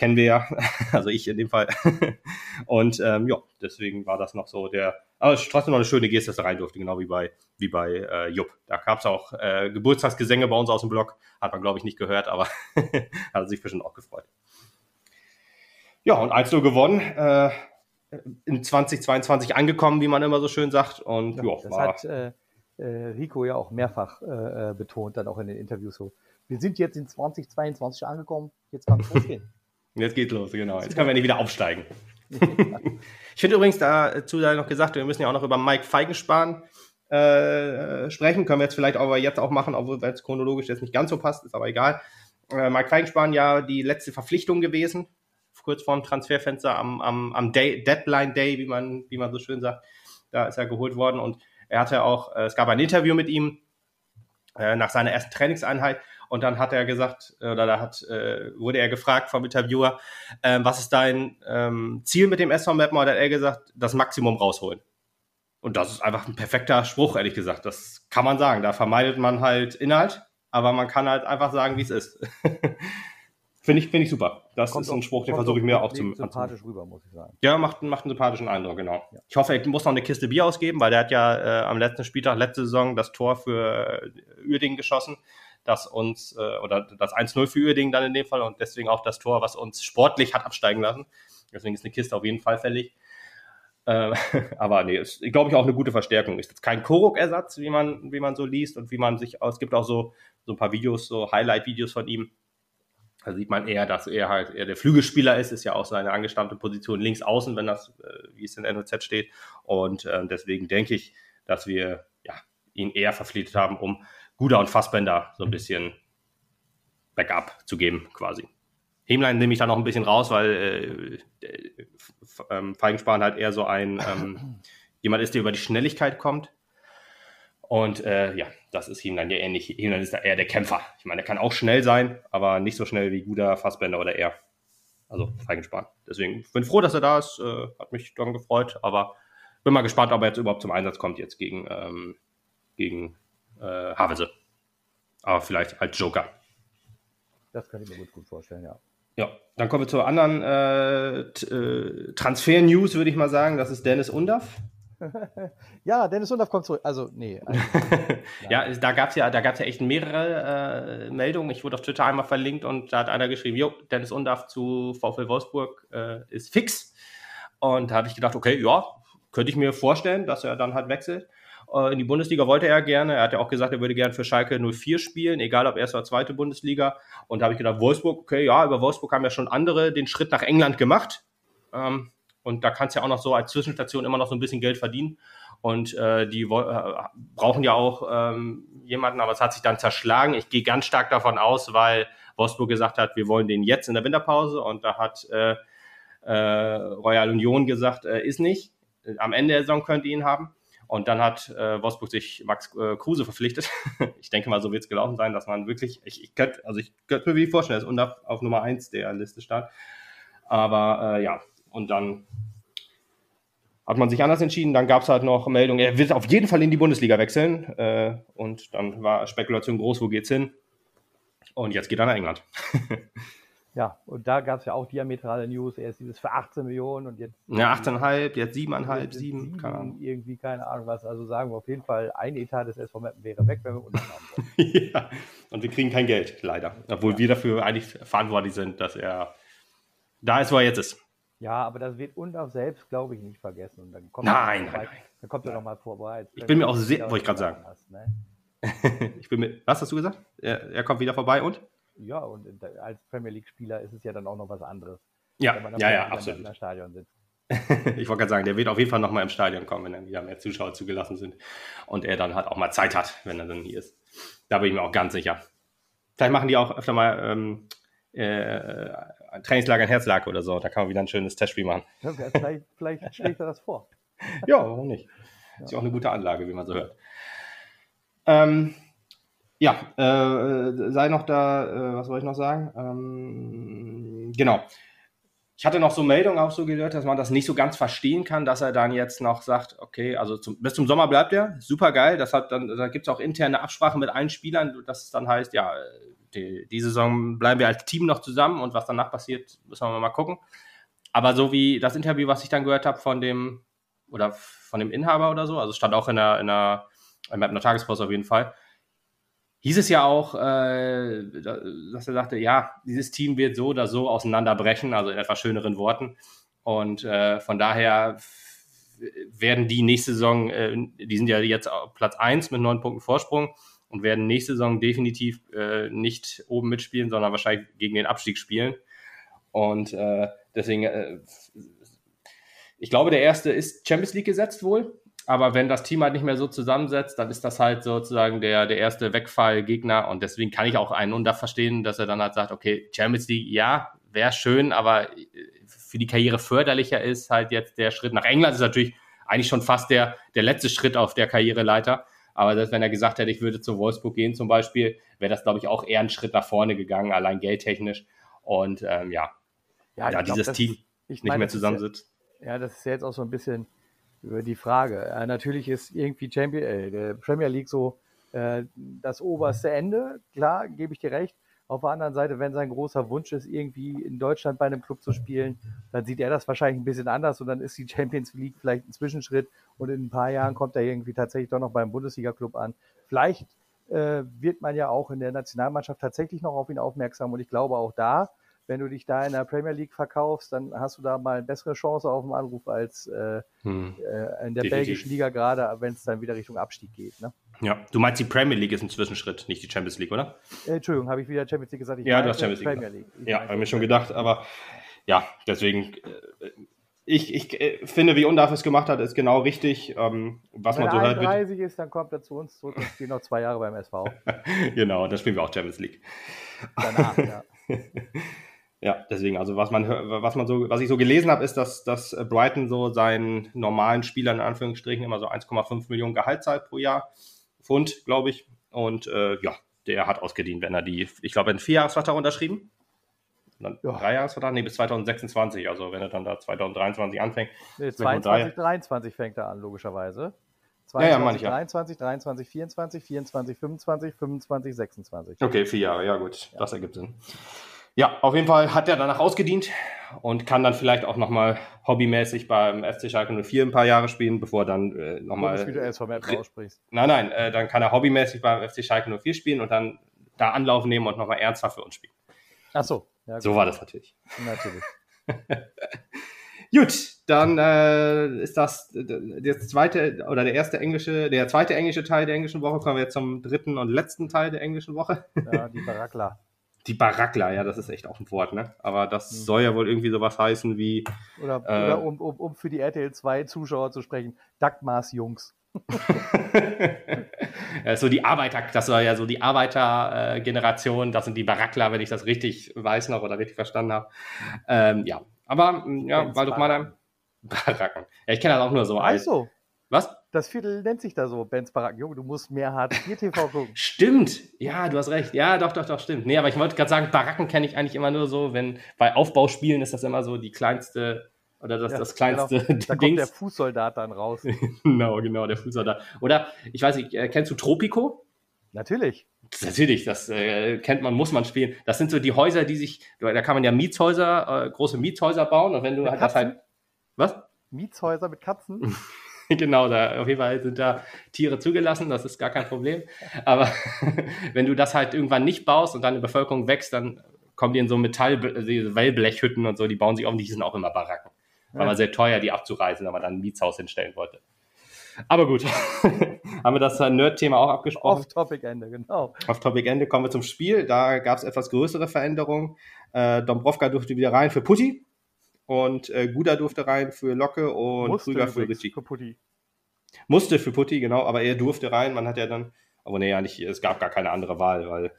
kennen wir ja, also ich in dem Fall. Und ähm, ja, deswegen war das noch so der, aber es ist trotzdem noch eine schöne Geste, dass er rein durfte, genau wie bei, wie bei äh, Jupp. Da gab es auch äh, Geburtstagsgesänge bei uns aus dem Blog, hat man glaube ich nicht gehört, aber hat sich bestimmt auch gefreut. Ja, und 1-0 gewonnen. Äh, in 2022 angekommen, wie man immer so schön sagt. Und ja, jo, das war, hat äh, äh, Rico ja auch mehrfach äh, äh, betont, dann auch in den Interviews so. Wir sind jetzt in 2022 angekommen, jetzt kann es losgehen. Jetzt geht los, genau. Jetzt können wir nicht wieder aufsteigen. ich finde übrigens dazu noch gesagt, wir müssen ja auch noch über Mike Feigenspahn äh, sprechen. Können wir jetzt vielleicht aber jetzt auch machen, obwohl es chronologisch jetzt nicht ganz so passt, ist aber egal. Äh, Mike Feigenspahn ja die letzte Verpflichtung gewesen, kurz vorm Transferfenster am, am, am Day, Deadline Day, wie man, wie man so schön sagt. Da ist er geholt worden und er hatte auch, äh, es gab ein Interview mit ihm äh, nach seiner ersten Trainingseinheit und dann hat er gesagt, äh, oder da hat, äh, wurde er gefragt vom Interviewer, äh, was ist dein ähm, Ziel mit dem SV Mapper? Und hat er gesagt, das Maximum rausholen. Und das ist einfach ein perfekter Spruch, ehrlich gesagt. Das kann man sagen. Da vermeidet man halt Inhalt, aber man kann halt einfach sagen, wie es ist. Finde ich, finde ich super. Das kommt ist ein Spruch, den versuche ich mir auch zu sympathisch rüber, muss ich sagen. Ja, macht, macht einen sympathischen Eindruck, genau. Ja. Ich hoffe, er muss noch eine Kiste Bier ausgeben, weil der hat ja äh, am letzten Spieltag, letzte Saison, das Tor für äh, Uerdingen geschossen das uns, äh, oder das 1-0 für Uerdingen dann in dem Fall und deswegen auch das Tor, was uns sportlich hat absteigen lassen. Deswegen ist eine Kiste auf jeden Fall fällig. Äh, aber nee, ist, glaube ich, auch eine gute Verstärkung. Ist jetzt kein Korok-Ersatz, wie man, wie man so liest und wie man sich, es gibt auch so, so ein paar Videos, so Highlight-Videos von ihm. Da sieht man eher, dass er halt eher der Flügelspieler ist, ist ja auch seine angestammte Position links außen, wenn das, äh, wie es in NOZ steht. Und äh, deswegen denke ich, dass wir ja, ihn eher verpflichtet haben, um Guda und Fassbender so ein bisschen Backup zu geben, quasi. Hemlein nehme ich da noch ein bisschen raus, weil äh, äh, Feigenspahn halt eher so ein ähm, jemand ist, der über die Schnelligkeit kommt. Und äh, ja, das ist Hemlein ja ähnlich. Hemlein ist da eher der Kämpfer. Ich meine, er kann auch schnell sein, aber nicht so schnell wie Guda, Fassbender oder er. Also Feigenspan. Deswegen bin froh, dass er da ist. Äh, hat mich dann gefreut, aber bin mal gespannt, ob er jetzt überhaupt zum Einsatz kommt jetzt gegen, ähm, gegen äh, Havelse. Aber vielleicht als Joker. Das kann ich mir gut, gut vorstellen, ja. Ja, dann kommen wir zur anderen äh, äh, Transfer-News, würde ich mal sagen. Das ist Dennis Undaff. ja, Dennis Undaff kommt zurück. Also, nee. Also, ja, da gab es ja, ja echt mehrere äh, Meldungen. Ich wurde auf Twitter einmal verlinkt und da hat einer geschrieben, jo, Dennis Undaff zu VfL Wolfsburg äh, ist fix. Und da habe ich gedacht, okay, ja, könnte ich mir vorstellen, dass er dann halt wechselt. Äh, in die Bundesliga wollte er gerne. Er hat ja auch gesagt, er würde gerne für Schalke 04 spielen, egal ob erste oder zweite Bundesliga. Und da habe ich gedacht, Wolfsburg, okay, ja, über Wolfsburg haben ja schon andere den Schritt nach England gemacht. Ähm, und da kannst du ja auch noch so als Zwischenstation immer noch so ein bisschen Geld verdienen. Und äh, die äh, brauchen ja auch ähm, jemanden, aber es hat sich dann zerschlagen. Ich gehe ganz stark davon aus, weil Wolfsburg gesagt hat, wir wollen den jetzt in der Winterpause. Und da hat äh, äh, Royal Union gesagt, äh, ist nicht. Am Ende der Saison könnt ihr ihn haben. Und dann hat äh, Wolfsburg sich Max äh, Kruse verpflichtet. ich denke mal, so wird es gelaufen sein, dass man wirklich, ich, ich könnte, also ich könnte mir wirklich vorstellen, ist auf, auf Nummer 1 der Liste stand. Aber äh, ja, und dann hat man sich anders entschieden. Dann gab es halt noch Meldungen, er wird auf jeden Fall in die Bundesliga wechseln. Äh, und dann war Spekulation groß, wo geht's hin? Und jetzt geht er nach England. Ja, und da gab es ja auch diametrale News. Erst dieses für 18 Millionen und jetzt. Ja, 18,5, jetzt 7,5, 7, keine Ahnung. Irgendwie, keine Ahnung was. Also sagen wir auf jeden Fall, ein Etat des SV Mappen wäre weg, wenn wir unten haben wollen. ja, und wir kriegen kein Geld, leider. Obwohl ja. wir dafür eigentlich verantwortlich sind, dass er da ist, wo er jetzt ist. Ja, aber das wird Undorf selbst, glaube ich, nicht vergessen. Und dann kommt nein, nein, nein. Dann kommt er nochmal vorbei. Ich bin mir auch sehr, wollte ich gerade sagen. Hast, ne? ich bin mir, was hast du gesagt? Er, er kommt wieder vorbei und? Ja, und als Premier League-Spieler ist es ja dann auch noch was anderes. Ja, ja, ja, absolut. Im Stadion sitzt. ich wollte gerade sagen, der wird auf jeden Fall noch mal im Stadion kommen, wenn dann wieder mehr Zuschauer zugelassen sind und er dann halt auch mal Zeit hat, wenn er dann hier ist. Da bin ich mir auch ganz sicher. Vielleicht machen die auch öfter mal ähm, äh, Trainingslager in Herzlake oder so. Da kann man wieder ein schönes Testspiel machen. Ja, vielleicht, vielleicht schlägt er das vor. ja, warum nicht? Ist ja auch eine gute Anlage, wie man so hört. Ähm, ja, äh, sei noch da, äh, was soll ich noch sagen? Ähm, genau. Ich hatte noch so Meldungen auch so gehört, dass man das nicht so ganz verstehen kann, dass er dann jetzt noch sagt, okay, also zum, bis zum Sommer bleibt er, super geil. Das hat dann, da gibt es auch interne Absprachen mit allen Spielern, dass es dann heißt, ja, die, die Saison bleiben wir als Team noch zusammen und was danach passiert, müssen wir mal gucken. Aber so wie das Interview, was ich dann gehört habe von dem oder von dem Inhaber oder so, also stand auch in der, in der, in der Tagespost auf jeden Fall, hieß es ja auch, äh, dass er sagte, ja, dieses Team wird so oder so auseinanderbrechen, also in etwas schöneren Worten. Und äh, von daher werden die nächste Saison, äh, die sind ja jetzt auf Platz 1 mit neun Punkten Vorsprung und werden nächste Saison definitiv äh, nicht oben mitspielen, sondern wahrscheinlich gegen den Abstieg spielen. Und äh, deswegen, äh, ich glaube, der erste ist Champions League gesetzt wohl. Aber wenn das Team halt nicht mehr so zusammensetzt, dann ist das halt sozusagen der, der erste Wegfallgegner. Und deswegen kann ich auch einen Unter verstehen, dass er dann halt sagt, okay, Champions League, ja, wäre schön, aber für die Karriere förderlicher ist halt jetzt der Schritt nach England. ist natürlich eigentlich schon fast der, der letzte Schritt auf der Karriereleiter. Aber selbst wenn er gesagt hätte, ich würde zu Wolfsburg gehen zum Beispiel, wäre das, glaube ich, auch eher ein Schritt nach vorne gegangen, allein geldtechnisch. Und ähm, ja, ja, ja dieses glaub, Team ist, nicht mehr zusammensitzt. Ja, das ist ja jetzt auch so ein bisschen über die Frage. Äh, natürlich ist irgendwie Champion, äh, Premier League so äh, das oberste Ende. Klar, gebe ich dir recht. Auf der anderen Seite, wenn sein großer Wunsch ist, irgendwie in Deutschland bei einem Club zu spielen, dann sieht er das wahrscheinlich ein bisschen anders und dann ist die Champions League vielleicht ein Zwischenschritt und in ein paar Jahren kommt er irgendwie tatsächlich doch noch beim Bundesliga-Club an. Vielleicht äh, wird man ja auch in der Nationalmannschaft tatsächlich noch auf ihn aufmerksam und ich glaube auch da wenn du dich da in der Premier League verkaufst, dann hast du da mal eine bessere Chance auf den Anruf als äh, hm. äh, in der Definitiv. belgischen Liga, gerade wenn es dann wieder Richtung Abstieg geht. Ne? Ja, du meinst, die Premier League ist ein Zwischenschritt, nicht die Champions League, oder? Äh, Entschuldigung, habe ich wieder Champions League gesagt? Ich ja, du hast Champions League. League. Ja, habe ich mir schon gedacht, aber ja, deswegen. Äh, ich, ich äh, finde, wie Undarf es gemacht hat, ist genau richtig. Ähm, was Wenn man so hört. Wenn er 30 ist, dann kommt er zu uns zurück und spielt noch zwei Jahre beim SV. genau, dann spielen wir auch Champions League. Danach, ja. Ja, deswegen, also was man was man so, was ich so gelesen habe, ist, dass, dass Brighton so seinen normalen Spielern in Anführungsstrichen immer so 1,5 Millionen Gehalt zahlt pro Jahr. Pfund, glaube ich. Und äh, ja, der hat ausgedient, wenn er die, ich glaube, einen Vierjahresvertrag unterschrieben. dann ja. Dreijahresvertrag? Nee, bis 2026. Also wenn er dann da 2023 anfängt. Nee, 22, 23 fängt er an, logischerweise. 22, ja, ja. 23, 23, 24, 24, 25, 25, 26. Okay, vier Jahre, ja gut, ja. das ergibt Sinn. Ja, auf jeden Fall hat er danach ausgedient und kann dann vielleicht auch nochmal hobbymäßig beim FC Schalke 04 ein paar Jahre spielen, bevor dann äh, nochmal... wie du erst vom App aussprichst. Nein, nein, äh, dann kann er hobbymäßig beim FC Schalke 04 spielen und dann da Anlauf nehmen und nochmal ernsthaft für uns spielen. Ach so. Ja, so war das natürlich. Natürlich. Gut, dann äh, ist das der zweite oder der erste englische, der zweite englische Teil der englischen Woche. Kommen wir jetzt zum dritten und letzten Teil der englischen Woche. Ja, die Barackler. Die Barackler, ja, das ist echt auch ein Wort, ne? Aber das mhm. soll ja wohl irgendwie sowas heißen wie. Oder, äh, oder um, um, um für die RTL 2 Zuschauer zu sprechen, Dackmaß Jungs. so die Arbeiter, das war ja so die Arbeitergeneration, das sind die Barackler, wenn ich das richtig weiß noch oder richtig verstanden habe. Ähm, ja, aber ja, weil du mal Baracken. Ja, ich kenne das auch nur so. Als, so. Was? Das Viertel nennt sich da so, Benz Baracken. Junge, du musst mehr Hartz IV TV gucken. stimmt. Ja, du hast recht. Ja, doch, doch, doch, stimmt. Nee, aber ich wollte gerade sagen, Baracken kenne ich eigentlich immer nur so, wenn bei Aufbauspielen ist das immer so die kleinste oder das, ja, das kleinste genau. Da kommt der Fußsoldat dann raus. genau, genau, der Fußsoldat. Oder, ich weiß nicht, äh, kennst du Tropico? Natürlich. Natürlich, das äh, kennt man, muss man spielen. Das sind so die Häuser, die sich, da kann man ja Mietshäuser, äh, große Mietshäuser bauen und wenn du halt das halt. Was? Mietshäuser mit Katzen? genau, da auf jeden Fall sind da Tiere zugelassen, das ist gar kein Problem. Aber wenn du das halt irgendwann nicht baust und deine Bevölkerung wächst, dann kommen die in so Metall, Wellblechhütten und so, die bauen sich auf, die sind auch immer Baracken. War ja. sehr teuer, die abzureisen, wenn man dann ein Mietshaus hinstellen wollte. Aber gut, haben wir das Nerd-Thema auch abgesprochen? Off-Topic-Ende, genau. Off-Topic-Ende kommen wir zum Spiel. Da gab es etwas größere Veränderungen. Äh, Dombrovka durfte wieder rein für Putti und äh, Guda durfte rein für Locke und Musste Krüger für Ritchie. Für Putti. Musste für Putti, genau, aber er durfte rein. Man hat ja dann, aber nee, ja nicht, es gab gar keine andere Wahl, weil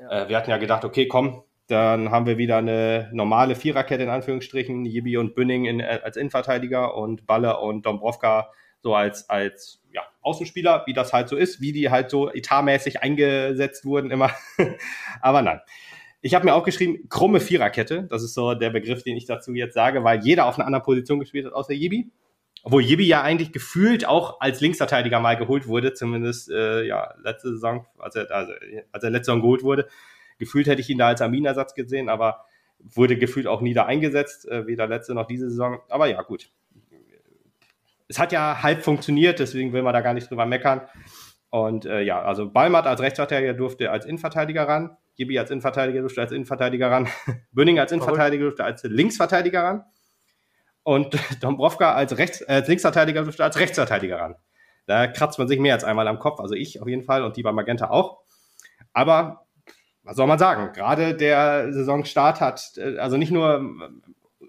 ja. äh, wir hatten ja gedacht, okay, komm, dann haben wir wieder eine normale Viererkette in Anführungsstrichen, Jibi und Bünning in, äh, als Innenverteidiger und Balle und Dombrovka so als, als ja, Außenspieler, wie das halt so ist, wie die halt so etatmäßig eingesetzt wurden immer. Aber nein. Ich habe mir auch geschrieben, krumme Viererkette. Das ist so der Begriff, den ich dazu jetzt sage, weil jeder auf einer anderen Position gespielt hat, außer Jibi. Obwohl Jibi ja eigentlich gefühlt auch als Linksverteidiger mal geholt wurde, zumindest äh, ja letzte Saison, als er, also, als er letzte Saison geholt wurde. Gefühlt hätte ich ihn da als Arminersatz gesehen, aber wurde gefühlt auch nie da eingesetzt, äh, weder letzte noch diese Saison. Aber ja, gut es hat ja halb funktioniert, deswegen will man da gar nicht drüber meckern. Und äh, ja, also Balmat als Rechtsverteidiger durfte als Innenverteidiger ran, Gibi als Innenverteidiger durfte als Innenverteidiger ran, Bünning als Innenverteidiger durfte als Linksverteidiger ran und Dombrovka als, Rechts, äh, als Linksverteidiger durfte als Rechtsverteidiger ran. Da kratzt man sich mehr als einmal am Kopf, also ich auf jeden Fall und die bei Magenta auch. Aber was soll man sagen? Gerade der Saisonstart hat, äh, also nicht nur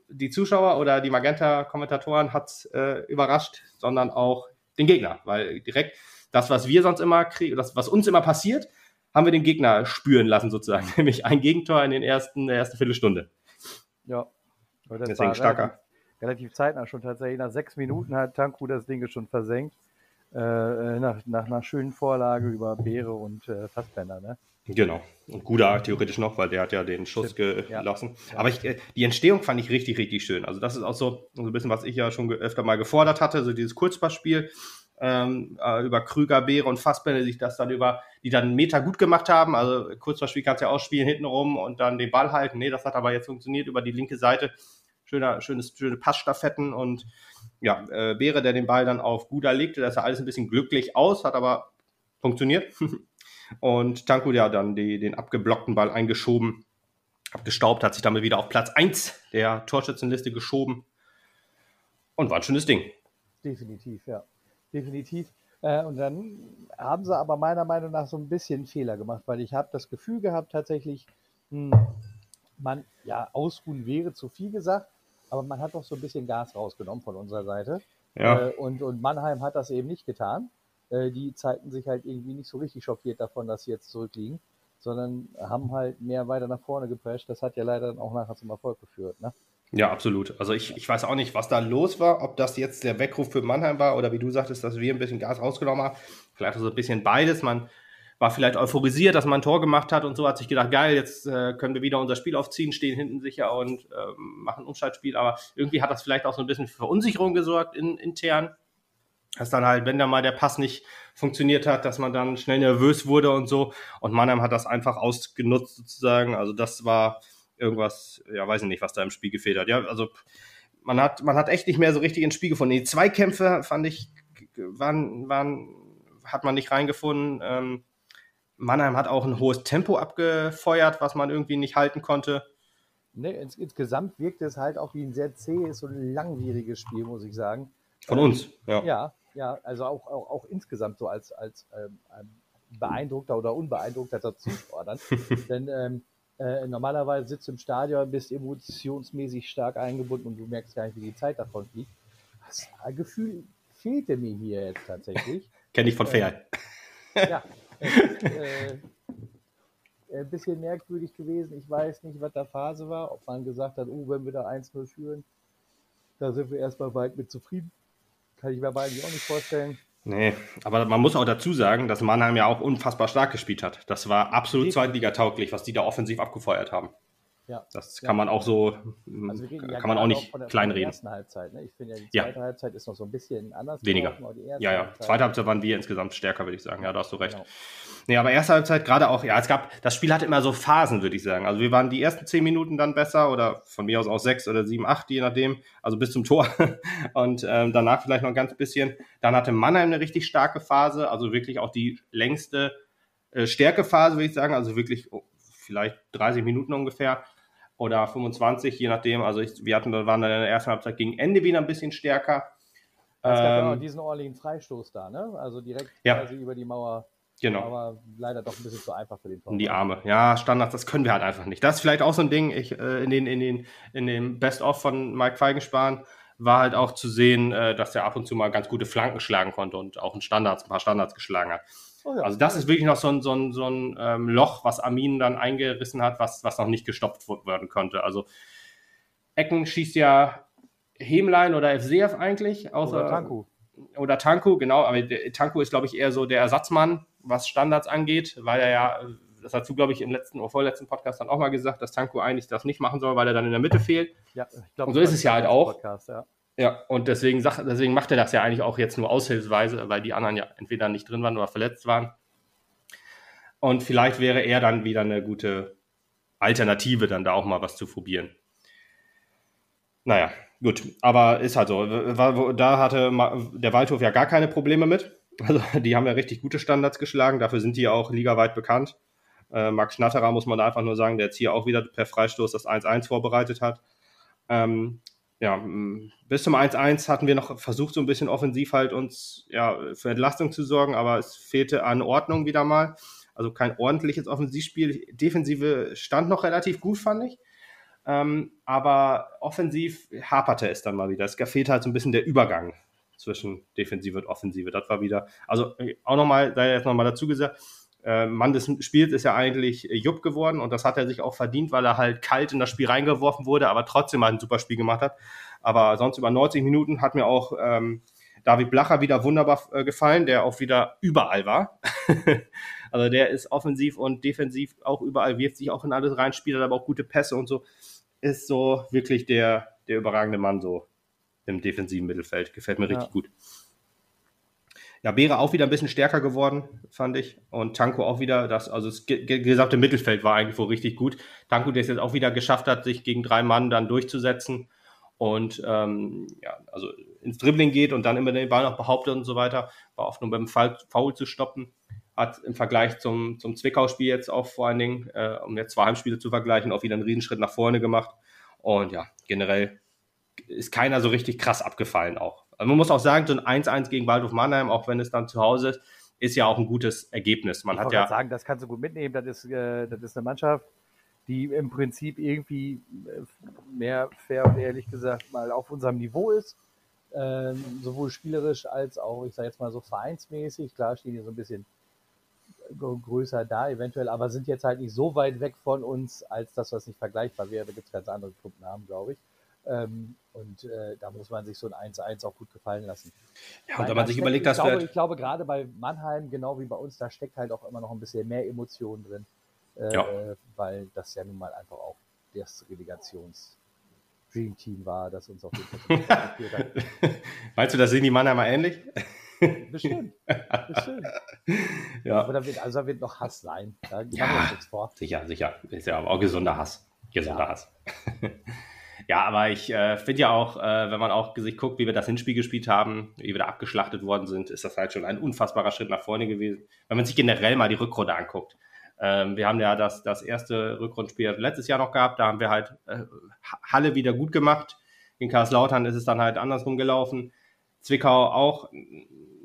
die Zuschauer oder die Magenta-Kommentatoren hat äh, überrascht, sondern auch den Gegner, weil direkt das, was wir sonst immer kriegen, das, was uns immer passiert, haben wir den Gegner spüren lassen sozusagen, nämlich ein Gegentor in den ersten, der ersten Viertelstunde. Ja, das deswegen starker. Relativ, relativ zeitnah schon tatsächlich. Nach sechs Minuten hat Tanku das Ding schon versenkt. Äh, äh, nach, nach einer schönen Vorlage über Beere und äh, Fassbänder, ne? Genau. Und Guda theoretisch noch, weil der hat ja den Schuss gelassen. Ja. Aber ich, äh, die Entstehung fand ich richtig, richtig schön. Also das ist auch so, so ein bisschen, was ich ja schon öfter mal gefordert hatte, so dieses Kurzpassspiel ähm, äh, über Krüger, Beere und Fassbälle, sich das dann über, die dann einen Meter gut gemacht haben. Also Kurzpassspiel kannst du ja ausspielen hintenrum und dann den Ball halten. Nee, das hat aber jetzt funktioniert über die linke Seite. Schöner, schönes, schöne Passstaffetten und ja, äh, Beere, der den Ball dann auf Guda legte, das sah alles ein bisschen glücklich aus, hat aber funktioniert. Und Tanku ja dann die, den abgeblockten Ball eingeschoben, abgestaubt, hat sich damit wieder auf Platz 1 der Torschützenliste geschoben. Und war ein schönes Ding. Definitiv, ja. Definitiv. Äh, und dann haben sie aber meiner Meinung nach so ein bisschen Fehler gemacht, weil ich habe das Gefühl gehabt, tatsächlich, hm, man, ja, ausruhen wäre zu viel gesagt, aber man hat doch so ein bisschen Gas rausgenommen von unserer Seite. Ja. Äh, und, und Mannheim hat das eben nicht getan. Äh, die zeigten sich halt irgendwie nicht so richtig schockiert davon, dass sie jetzt zurückliegen, sondern haben halt mehr weiter nach vorne geprescht. Das hat ja leider dann auch nachher zum Erfolg geführt. Ne? Ja, absolut. Also ich, ich weiß auch nicht, was da los war, ob das jetzt der Weckruf für Mannheim war oder wie du sagtest, dass wir ein bisschen Gas rausgenommen haben. Vielleicht so ein bisschen beides. Man war vielleicht euphorisiert, dass man ein Tor gemacht hat und so, hat sich gedacht, geil, jetzt äh, können wir wieder unser Spiel aufziehen, stehen hinten sicher und äh, machen Umschaltspiel. Aber irgendwie hat das vielleicht auch so ein bisschen für Verunsicherung gesorgt in, intern. Dass dann halt, wenn da mal der Pass nicht funktioniert hat, dass man dann schnell nervös wurde und so. Und Mannheim hat das einfach ausgenutzt sozusagen. Also das war irgendwas, ja, weiß ich nicht, was da im Spiel gefehlt hat. Ja, also man hat, man hat echt nicht mehr so richtig ins Spiel gefunden. Die Zweikämpfe fand ich, waren, waren, hat man nicht reingefunden. Ähm, Mannheim hat auch ein hohes Tempo abgefeuert, was man irgendwie nicht halten konnte. Nee, ins, insgesamt wirkt es halt auch wie ein sehr zähes und langwieriges Spiel, muss ich sagen. Von uns, ja. Ja, ja, also auch, auch, auch insgesamt so als, als ähm, beeindruckter oder unbeeindruckter Zuschauer dann. Denn ähm, äh, normalerweise sitzt du im Stadion, bist emotionsmäßig stark eingebunden und du merkst gar nicht, wie die Zeit davon fliegt. Das Gefühl fehlte mir hier jetzt tatsächlich. Kenne ich von Fair. Äh, ja, äh, ein bisschen merkwürdig gewesen. Ich weiß nicht, was da Phase war, ob man gesagt hat, oh, wenn wir da 1-0 führen, da sind wir erstmal weit mit zufrieden. Kann ich mir beiden auch nicht vorstellen. Nee, aber man muss auch dazu sagen, dass Mannheim ja auch unfassbar stark gespielt hat. Das war absolut zweitligatauglich, was die da offensiv abgefeuert haben. Ja. Das kann ja. man auch so, also kann ja man auch nicht der, kleinreden. ersten Halbzeit, ne? Ich finde ja, die zweite. Halbzeit ist noch so ein bisschen anders. Weniger. ja, ja. Halbzeit. Zweite Halbzeit waren wir insgesamt stärker, würde ich sagen. Ja, da hast du recht. Genau. Nee, aber erste Halbzeit gerade auch, ja, es gab, das Spiel hatte immer so Phasen, würde ich sagen. Also wir waren die ersten zehn Minuten dann besser oder von mir aus auch sechs oder sieben, acht, je nachdem, also bis zum Tor. Und ähm, danach vielleicht noch ein ganz bisschen. Dann hatte Mannheim eine richtig starke Phase, also wirklich auch die längste äh, Stärkephase, würde ich sagen. Also wirklich oh, vielleicht 30 Minuten ungefähr oder 25, je nachdem. Also ich, wir hatten, waren dann in der ersten Halbzeit gegen Ende wieder ein bisschen stärker. Es gab ähm, ja diesen ordentlichen Freistoß da, ne? Also direkt ja. quasi über die Mauer. Genau. Aber leider doch ein bisschen zu einfach für den Tor. In die Arme. Ja, Standards, das können wir halt einfach nicht. Das ist vielleicht auch so ein Ding. Ich, äh, in, den, in, den, in dem Best-of von Mike Feigenspahn war halt auch zu sehen, äh, dass er ab und zu mal ganz gute Flanken schlagen konnte und auch ein, Standards, ein paar Standards geschlagen hat. Oh ja, also das ist wirklich noch so ein, so ein, so ein ähm, Loch, was Armin dann eingerissen hat, was, was noch nicht gestoppt werden konnte. Also Ecken schießt ja Hemlein oder FCF eigentlich. Außer, oder Tanku. Oder Tanku, genau. Aber Tanku ist, glaube ich, eher so der Ersatzmann, was Standards angeht, weil er ja, das hast du, glaube ich, im letzten oder vorletzten Podcast dann auch mal gesagt, dass Tanku eigentlich das nicht machen soll, weil er dann in der Mitte fehlt. Ja, ich glaube, Und so ist es ja halt auch. Podcast, ja. Ja, und deswegen, deswegen macht er das ja eigentlich auch jetzt nur aushilfsweise, weil die anderen ja entweder nicht drin waren oder verletzt waren. Und vielleicht wäre er dann wieder eine gute Alternative, dann da auch mal was zu probieren. Naja, gut, aber ist halt so. Da hatte der Waldhof ja gar keine Probleme mit. Also die haben ja richtig gute Standards geschlagen, dafür sind die ja auch ligaweit bekannt. Äh, Max Schnatterer muss man da einfach nur sagen, der jetzt hier auch wieder per Freistoß das 1-1 vorbereitet hat. Ähm, ja, bis zum 1-1 hatten wir noch versucht, so ein bisschen offensiv halt uns ja, für Entlastung zu sorgen, aber es fehlte an Ordnung wieder mal. Also kein ordentliches Offensivspiel. Defensive stand noch relativ gut, fand ich. Ähm, aber offensiv haperte es dann mal wieder. Es fehlte halt so ein bisschen der Übergang zwischen Defensive und Offensive. Das war wieder, also äh, auch nochmal, sei jetzt nochmal dazu gesagt, äh, Mann des Spiels ist ja eigentlich Jupp geworden und das hat er sich auch verdient, weil er halt kalt in das Spiel reingeworfen wurde, aber trotzdem mal ein super Spiel gemacht hat. Aber sonst über 90 Minuten hat mir auch ähm, David Blacher wieder wunderbar äh, gefallen, der auch wieder überall war. also der ist offensiv und defensiv auch überall, wirft sich auch in alles rein, spielt aber auch gute Pässe und so. Ist so wirklich der, der überragende Mann so im defensiven Mittelfeld. Gefällt mir ja. richtig gut. Ja, Beere auch wieder ein bisschen stärker geworden, fand ich. Und Tanko auch wieder, das, also das gesamte Mittelfeld war eigentlich wohl richtig gut. Tanko, der es jetzt auch wieder geschafft hat, sich gegen drei Mann dann durchzusetzen und ähm, ja, also ins Dribbling geht und dann immer den Ball noch behauptet und so weiter, war oft nur beim Foul zu stoppen. Hat im Vergleich zum, zum Zwickau-Spiel jetzt auch vor allen Dingen, äh, um jetzt zwei Heimspiele zu vergleichen, auch wieder einen Riesenschritt nach vorne gemacht. Und ja, generell ist keiner so richtig krass abgefallen auch. Also man muss auch sagen, so ein 1-1 gegen Waldhof Mannheim, auch wenn es dann zu Hause ist, ist ja auch ein gutes Ergebnis. Man ich hat ja sagen, das kannst du gut mitnehmen. Das ist, äh, das ist eine Mannschaft, die im Prinzip irgendwie äh, mehr fair und ehrlich gesagt mal auf unserem Niveau ist. Ähm, sowohl spielerisch als auch, ich sage jetzt mal so vereinsmäßig. Klar stehen die so ein bisschen größer da eventuell, aber sind jetzt halt nicht so weit weg von uns, als das, was nicht vergleichbar wäre. Da gibt es ganz andere Gruppennamen, glaube ich. Ähm, und äh, da muss man sich so ein 1-1 auch gut gefallen lassen. Ja, und wenn man sich steckt, überlegt, dass ich glaube, ich glaube, gerade bei Mannheim, genau wie bei uns, da steckt halt auch immer noch ein bisschen mehr Emotion drin. Äh, ja. Weil das ja nun mal einfach auch das Relegations- Dream Team war, das uns auf jeden Fall geführt hat. Meinst du, das sehen die Mannheimer ähnlich? Bestimmt. Bestimmt. ja. Aber da wird, also da wird noch Hass sein. Da ja. Sicher, sicher. Ist ja auch gesunder Hass. Gesunder ja. Hass. Ja, aber ich äh, finde ja auch, äh, wenn man auch sich guckt, wie wir das Hinspiel gespielt haben, wie wir da abgeschlachtet worden sind, ist das halt schon ein unfassbarer Schritt nach vorne gewesen. Wenn man sich generell mal die Rückrunde anguckt. Ähm, wir haben ja das, das erste Rückrundenspiel letztes Jahr noch gehabt. Da haben wir halt äh, Halle wieder gut gemacht. In Karlslautern ist es dann halt andersrum gelaufen. Zwickau auch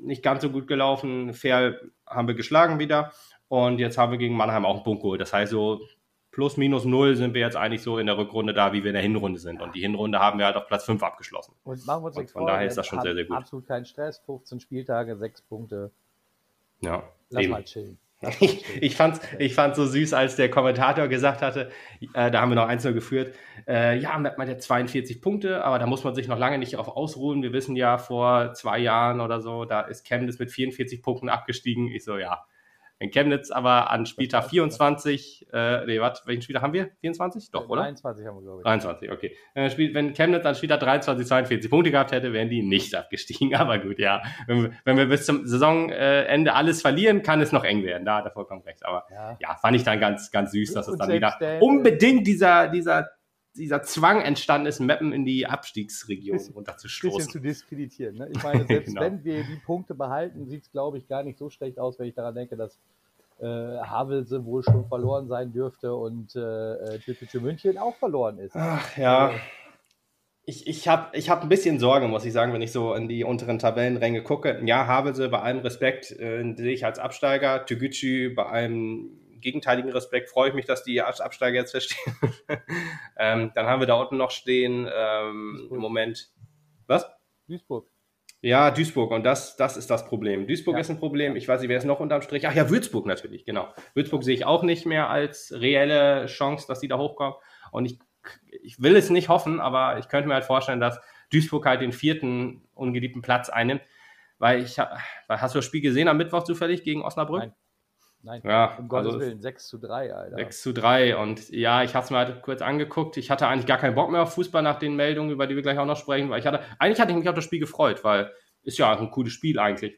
nicht ganz so gut gelaufen. Fair haben wir geschlagen wieder. Und jetzt haben wir gegen Mannheim auch einen Punkt geholt. Das heißt, so plus minus null sind wir jetzt eigentlich so in der Rückrunde da, wie wir in der Hinrunde sind. Und die Hinrunde haben wir halt auf Platz 5 abgeschlossen. Und machen wir uns Und von daher ist das schon sehr, sehr gut. Absolut kein Stress. 15 Spieltage, 6 Punkte. Ja. Lass eben. mal chillen. Ich, ich fand ich fand's so süß, als der Kommentator gesagt hatte, äh, da haben wir noch eins nur geführt, äh, ja, man hat ja 42 Punkte, aber da muss man sich noch lange nicht auf ausruhen. Wir wissen ja, vor zwei Jahren oder so, da ist Chemnitz mit 44 Punkten abgestiegen. Ich so, ja, in Chemnitz aber an Spieltag 24, äh, nee, warte, welchen Spieltag haben wir? 24? Doch, oder? 23 haben wir, glaube ich. 23, okay. Wenn Chemnitz an Spieltag 23, 42 Punkte gehabt hätte, wären die nicht abgestiegen. Aber gut, ja. Wenn wir, wenn wir bis zum Saisonende alles verlieren, kann es noch eng werden. Da hat er vollkommen recht. Aber ja, ja fand ich dann ganz, ganz süß, dass es dann wieder unbedingt dieser, dieser dieser Zwang entstanden ist, Mappen in die Abstiegsregion bisschen, runterzustoßen. Bisschen zu diskreditieren. Ne? Ich meine, selbst genau. wenn wir die Punkte behalten, sieht es, glaube ich, gar nicht so schlecht aus, wenn ich daran denke, dass äh, Havelse wohl schon verloren sein dürfte und äh, Türkische München auch verloren ist. Ach ja. Ich, ich habe ich hab ein bisschen Sorge, muss ich sagen, wenn ich so in die unteren Tabellenränge gucke. Ja, Havelse, bei allem Respekt, äh, sehe ich als Absteiger. Tügücü, bei allem gegenteiligen Respekt freue ich mich, dass die Absteiger jetzt verstehen. ähm, dann haben wir da unten noch stehen ähm, im Moment. Was? Duisburg. Ja, Duisburg. Und das, das ist das Problem. Duisburg ja. ist ein Problem. Ich weiß nicht, wer ist noch unterm Strich? Ach ja, Würzburg natürlich, genau. Würzburg sehe ich auch nicht mehr als reelle Chance, dass die da hochkommen. Und ich, ich will es nicht hoffen, aber ich könnte mir halt vorstellen, dass Duisburg halt den vierten ungeliebten Platz einnimmt. Weil ich, hast du das Spiel gesehen am Mittwoch zufällig gegen Osnabrück? Nein. Nein, ja, um Gottes also Willen, 6 zu 3, Alter. 6 zu 3 und ja, ich habe es mir halt kurz angeguckt. Ich hatte eigentlich gar keinen Bock mehr auf Fußball nach den Meldungen, über die wir gleich auch noch sprechen, weil ich hatte, eigentlich hatte ich mich auf das Spiel gefreut, weil ist ja ein cooles Spiel eigentlich.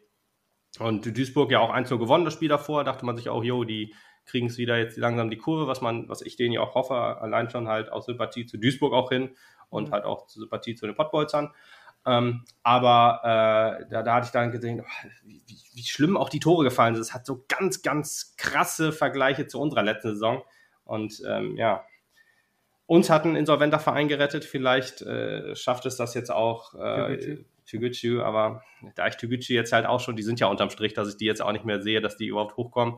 Und Duisburg ja auch 1-0 gewonnen, das Spiel davor, dachte man sich auch, jo, die kriegen es wieder jetzt langsam die Kurve, was man, was ich denen ja auch hoffe, allein schon halt aus Sympathie zu Duisburg auch hin und mhm. halt auch zu Sympathie zu den Pottbolzern. Ähm, aber äh, da, da hatte ich dann gesehen, oh, wie, wie, schlimm auch die Tore gefallen sind. Es hat so ganz, ganz krasse Vergleiche zu unserer letzten Saison. Und ähm, ja, uns hat ein insolventer Verein gerettet. Vielleicht äh, schafft es das jetzt auch äh, Tügücü. Aber da ich Tügücü jetzt halt auch schon, die sind ja unterm Strich, dass ich die jetzt auch nicht mehr sehe, dass die überhaupt hochkommen.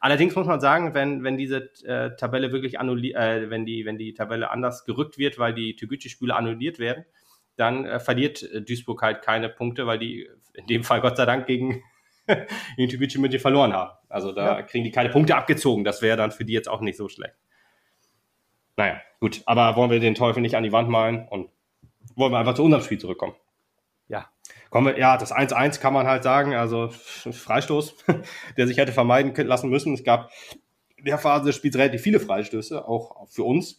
Allerdings muss man sagen, wenn, wenn diese äh, Tabelle wirklich annulliert, äh, wenn die, wenn die Tabelle anders gerückt wird, weil die Tügücü-Spiele annulliert werden, dann äh, verliert äh, Duisburg halt keine Punkte, weil die in dem Fall Gott sei Dank gegen Tübingen mit verloren haben. Also da ja. kriegen die keine Punkte abgezogen. Das wäre dann für die jetzt auch nicht so schlecht. Naja, gut. Aber wollen wir den Teufel nicht an die Wand malen und wollen wir einfach zu unserem Spiel zurückkommen? Ja. Kommen wir, ja, das 1-1 kann man halt sagen, also Freistoß, der sich hätte vermeiden lassen müssen. Es gab in der Phase des Spiels relativ viele Freistöße, auch für uns.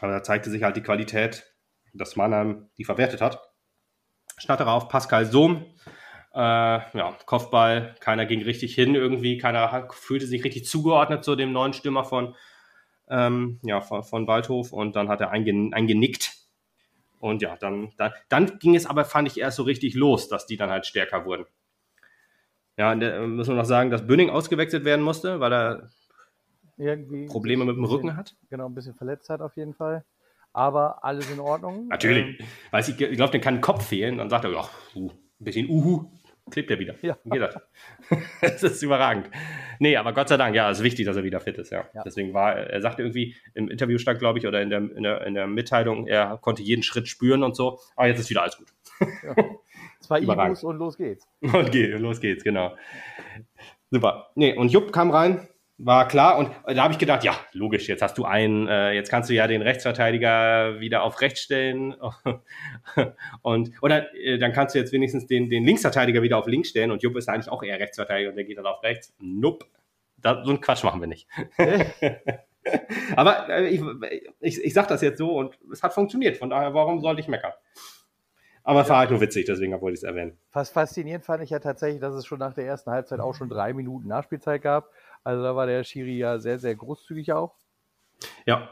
Aber da zeigte sich halt die Qualität dass Mannheim die verwertet hat. Schnatterer auf Pascal Sohm. Äh, ja, Kopfball, keiner ging richtig hin irgendwie, keiner fühlte sich richtig zugeordnet zu dem neuen Stürmer von, ähm, ja, von, von Waldhof und dann hat er eingen, eingenickt. Und ja, dann, dann, dann ging es aber, fand ich, erst so richtig los, dass die dann halt stärker wurden. Ja, müssen wir noch sagen, dass Bünning ausgewechselt werden musste, weil er Irgendwie Probleme mit dem Rücken bisschen, hat. Genau, ein bisschen verletzt hat auf jeden Fall aber alles in Ordnung. Natürlich. Ähm, Weiß ich, ich glaube, der kann ein Kopf fehlen. Dann sagt er, ach, uh, ein bisschen Uhu, klebt er wieder. Ja. Geht das. das ist überragend. Nee, aber Gott sei Dank, ja, es ist wichtig, dass er wieder fit ist, ja. ja. Deswegen war, er sagte irgendwie im Interview stand, glaube ich, oder in der, in, der, in der Mitteilung, er konnte jeden Schritt spüren und so. Aber jetzt ist wieder alles gut. Ja. Zwei Ibus und los geht's. Und geht, los geht's, genau. Super. Nee, und Jupp kam rein, war klar und da habe ich gedacht, ja, logisch, jetzt hast du einen, äh, jetzt kannst du ja den Rechtsverteidiger wieder auf rechts stellen und oder äh, dann kannst du jetzt wenigstens den, den Linksverteidiger wieder auf links stellen und Jupp ist eigentlich auch eher Rechtsverteidiger und der geht dann auf rechts. Nope, da, so einen Quatsch machen wir nicht. Aber äh, ich, ich, ich sage das jetzt so und es hat funktioniert, von daher, warum sollte ich meckern? Aber es war halt nur witzig, deswegen wollte ich es erwähnen. Fast faszinierend fand ich ja tatsächlich, dass es schon nach der ersten Halbzeit auch schon drei Minuten Nachspielzeit gab. Also da war der Schiri ja sehr, sehr großzügig auch. Ja.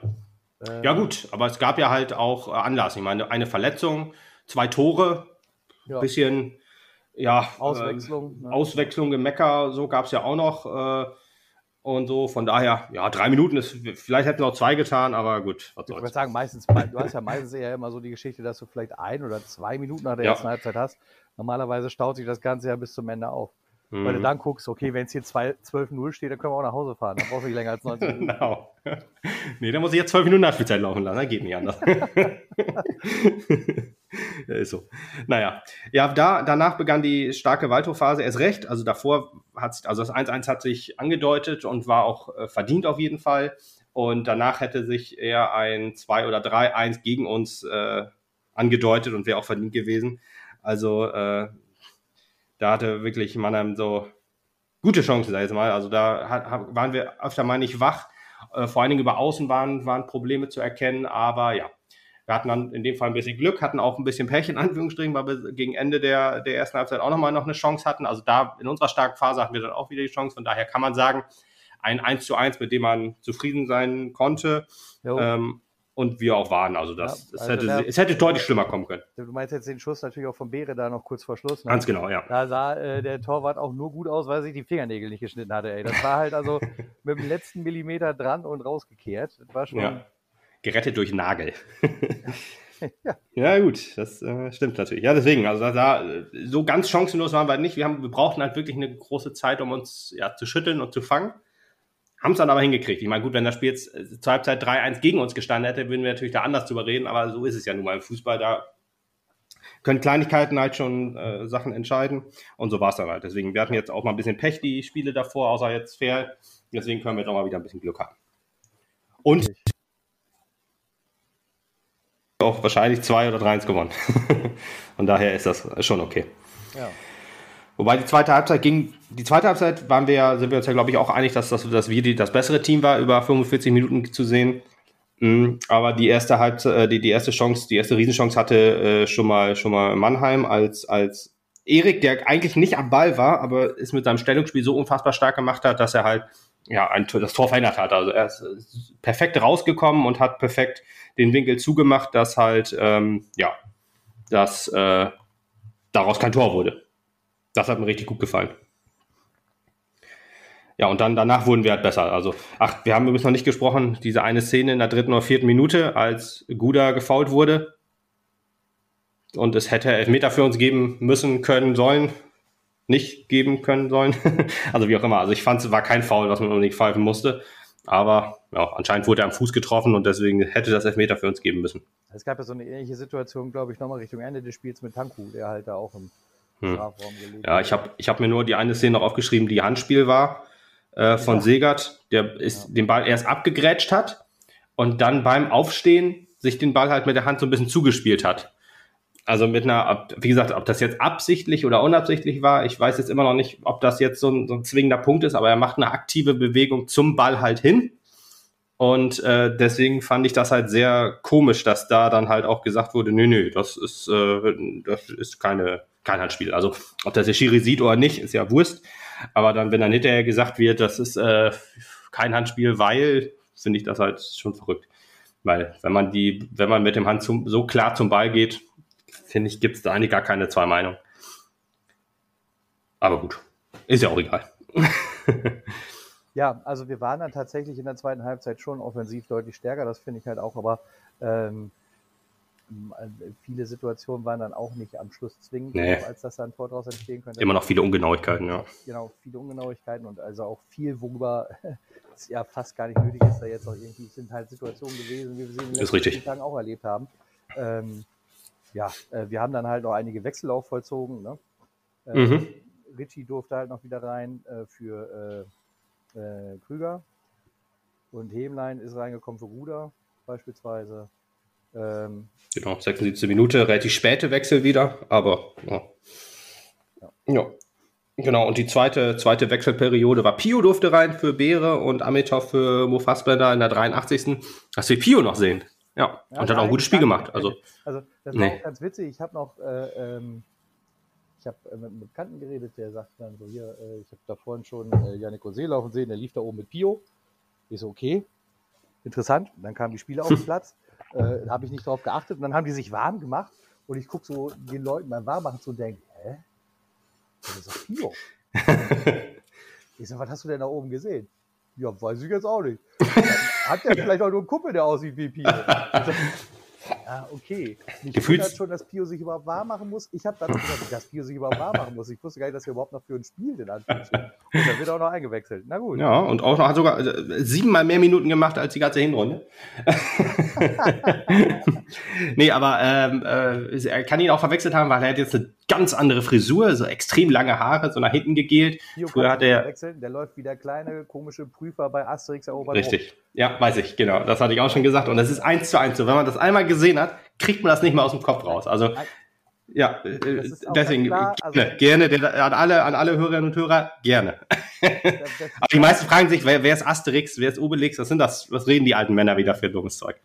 Ähm, ja, gut, aber es gab ja halt auch äh, Anlass. Ich meine, eine Verletzung, zwei Tore, ja. bisschen ja, Auswechslung. Äh, ne? Auswechslung im Mecker, so gab es ja auch noch. Äh, und so. Von daher, ja, drei Minuten ist, vielleicht hätten wir auch zwei getan, aber gut. Was ich würde sagen, meistens, du hast ja meistens eher immer so die Geschichte, dass du vielleicht ein oder zwei Minuten nach der ja. ersten Halbzeit hast. Normalerweise staut sich das Ganze ja bis zum Ende auf. Mhm. Weil du mhm. dann guckst, okay, wenn es hier 12-0 steht, dann können wir auch nach Hause fahren. Dann brauchst du nicht länger als 90 Minuten. Genau. nee, dann muss ich jetzt 12 Minuten Nachspielzeit laufen lassen. Das geht nicht anders. ja, ist so. Naja. Ja, da, danach begann die starke Waldhof-Phase erst recht. Also davor hat sich, also das 1-1 hat sich angedeutet und war auch äh, verdient auf jeden Fall. Und danach hätte sich eher ein 2 oder 3-1 gegen uns äh, angedeutet und wäre auch verdient gewesen. Also äh, da hatte wirklich Mannheim so gute Chancen, sag ich mal. Also da hat, waren wir öfter mal nicht wach. Äh, vor allen Dingen über Außen waren, waren Probleme zu erkennen, aber ja, wir hatten dann in dem Fall ein bisschen Glück, hatten auch ein bisschen Pech in Anführungsstrichen, weil wir gegen Ende der, der ersten Halbzeit auch nochmal noch eine Chance hatten. Also da in unserer starken Phase hatten wir dann auch wieder die Chance. Von daher kann man sagen, ein 1 zu 1, mit dem man zufrieden sein konnte. Ähm, und wir auch waren. Also, das, ja, also es, hätte, der, es hätte deutlich schlimmer kommen können. Du meinst jetzt den Schuss natürlich auch von Beere da noch kurz vor Schluss. Ne? Ganz genau, ja. Da sah äh, der Torwart auch nur gut aus, weil sich die Fingernägel nicht geschnitten hatte. Ey. Das war halt also mit dem letzten Millimeter dran und rausgekehrt. Das war schon. Ja. Gerettet durch Nagel. ja. ja. gut, das äh, stimmt natürlich. Ja, deswegen, also da, da, so ganz chancenlos waren wir nicht. Wir, haben, wir brauchten halt wirklich eine große Zeit, um uns ja, zu schütteln und zu fangen. Haben es dann aber hingekriegt. Ich meine, gut, wenn das Spiel jetzt äh, zur Halbzeit 3-1 gegen uns gestanden hätte, würden wir natürlich da anders drüber reden, aber so ist es ja nun mal im Fußball. Da können Kleinigkeiten halt schon äh, Sachen entscheiden und so war es dann halt. Deswegen, wir hatten jetzt auch mal ein bisschen Pech, die Spiele davor, außer jetzt fair. Deswegen können wir auch mal wieder ein bisschen Glück haben. Und auch wahrscheinlich 2 oder 3-1 gewonnen. Von daher ist das schon okay. Ja. Wobei die zweite Halbzeit ging, die zweite Halbzeit waren wir, sind wir uns ja, glaube ich, auch einig, dass, dass, dass wir die, das bessere Team war, über 45 Minuten zu sehen. Mhm. Aber die erste Halbzeit, äh, die, die erste Chance, die erste Riesenchance hatte äh, schon mal schon mal Mannheim als als Erik, der eigentlich nicht am Ball war, aber es mit seinem Stellungsspiel so unfassbar stark gemacht hat, dass er halt ja ein, das Tor verändert hat. Also er ist perfekt rausgekommen und hat perfekt den Winkel zugemacht, dass halt ähm, ja dass äh, daraus kein Tor wurde. Das hat mir richtig gut gefallen. Ja, und dann danach wurden wir halt besser. Also, ach, wir haben übrigens noch nicht gesprochen, diese eine Szene in der dritten oder vierten Minute, als Guda gefault wurde. Und es hätte Elfmeter für uns geben müssen, können, sollen. Nicht geben können sollen. also wie auch immer. Also ich fand, es war kein Foul, was man unbedingt pfeifen musste. Aber ja, anscheinend wurde er am Fuß getroffen und deswegen hätte das Elfmeter für uns geben müssen. Es gab ja so eine ähnliche Situation, glaube ich, nochmal Richtung Ende des Spiels mit Tanku, der halt da auch im hm. Ja, ich habe ich hab mir nur die eine Szene noch aufgeschrieben, die Handspiel war äh, von ja. Segert, der ist ja. den Ball erst abgegrätscht hat und dann beim Aufstehen sich den Ball halt mit der Hand so ein bisschen zugespielt hat. Also mit einer, wie gesagt, ob das jetzt absichtlich oder unabsichtlich war, ich weiß jetzt immer noch nicht, ob das jetzt so ein, so ein zwingender Punkt ist, aber er macht eine aktive Bewegung zum Ball halt hin. Und äh, deswegen fand ich das halt sehr komisch, dass da dann halt auch gesagt wurde, nö, nö, das ist, äh, das ist keine, kein Handspiel. Also ob das der Schiri sieht oder nicht, ist ja Wurst. Aber dann, wenn dann hinterher gesagt wird, das ist äh, kein Handspiel, weil, finde ich das halt schon verrückt. Weil wenn man die, wenn man mit dem Hand zum, so klar zum Ball geht, finde ich, gibt es da eigentlich gar keine zwei Meinungen. Aber gut, ist ja auch egal. ja, also wir waren dann tatsächlich in der zweiten Halbzeit schon offensiv deutlich stärker, das finde ich halt auch, aber ähm, äh, viele Situationen waren dann auch nicht am Schluss zwingend, nee. als dass da ein Tor daraus entstehen könnte. Immer noch viele Ungenauigkeiten, ja. Genau, viele Ungenauigkeiten und also auch viel, worüber es ja fast gar nicht nötig ist, da jetzt auch irgendwie sind halt Situationen gewesen, wie wir sie in den letzten Tagen auch erlebt haben. Ähm, ja, äh, wir haben dann halt noch einige Wechsel auch vollzogen. Ne? Äh, mhm. Richie durfte halt noch wieder rein äh, für, äh, Krüger. Und Hemlein ist reingekommen für Ruder beispielsweise. Ähm, genau, 76 Minute, relativ späte Wechsel wieder, aber ja. ja. ja. Genau, und die zweite, zweite Wechselperiode war Pio durfte rein für Beere und Amitov für Mo Fassbender in der 83. Dass wir Pio noch sehen. Ja, ja und hat auch ein gutes Spiel gemacht. Also, also das war nee. auch ganz witzig. Ich habe noch, äh, ähm, ich habe äh, mit einem Bekannten geredet, der sagt dann so, hier, äh, ich habe da vorhin schon äh, Janik Rosé laufen sehen, der lief da oben mit Pio. Ich so, okay, interessant. Und dann kamen die Spieler auf den Platz. Äh, habe ich nicht darauf geachtet. Und dann haben die sich warm gemacht. Und ich gucke so den Leuten beim Warmmachen zu und denke, hä? Das ist doch Pio. ich so, was hast du denn da oben gesehen? Ja, weiß ich jetzt auch nicht. Hat der vielleicht auch nur einen Kumpel, der aussieht wie Pio? Ja, okay. Mich Gefühlt wundert schon, dass Pio sich überhaupt warm machen muss. Ich habe dann gesagt, dass Pio sich überhaupt warm machen muss. Ich wusste gar nicht, dass er überhaupt noch für ein Spiel den Anführungsstrichen. Und dann wird er auch noch eingewechselt. Na gut. Ja, und auch noch hat sogar äh, siebenmal mehr Minuten gemacht als die ganze Hinrunde. nee, aber ähm, äh, er kann ihn auch verwechselt haben, weil er hat jetzt eine ganz andere Frisur, so extrem lange Haare, so nach hinten gegelt. Pio Früher hat er. Der läuft wie der kleine komische Prüfer bei Asterix erobert. Richtig. Ja, weiß ich, genau. Das hatte ich auch schon gesagt. Und das ist eins zu eins so. Wenn man das einmal gesehen hat, kriegt man das nicht mehr aus dem Kopf raus. Also ja, äh, deswegen klar, also gerne, gerne an alle, an alle Hörerinnen und Hörer, gerne. Aber die meisten fragen sich, wer, wer, ist Asterix, wer ist Obelix, was sind das, was reden die alten Männer wieder für dummes Zeug?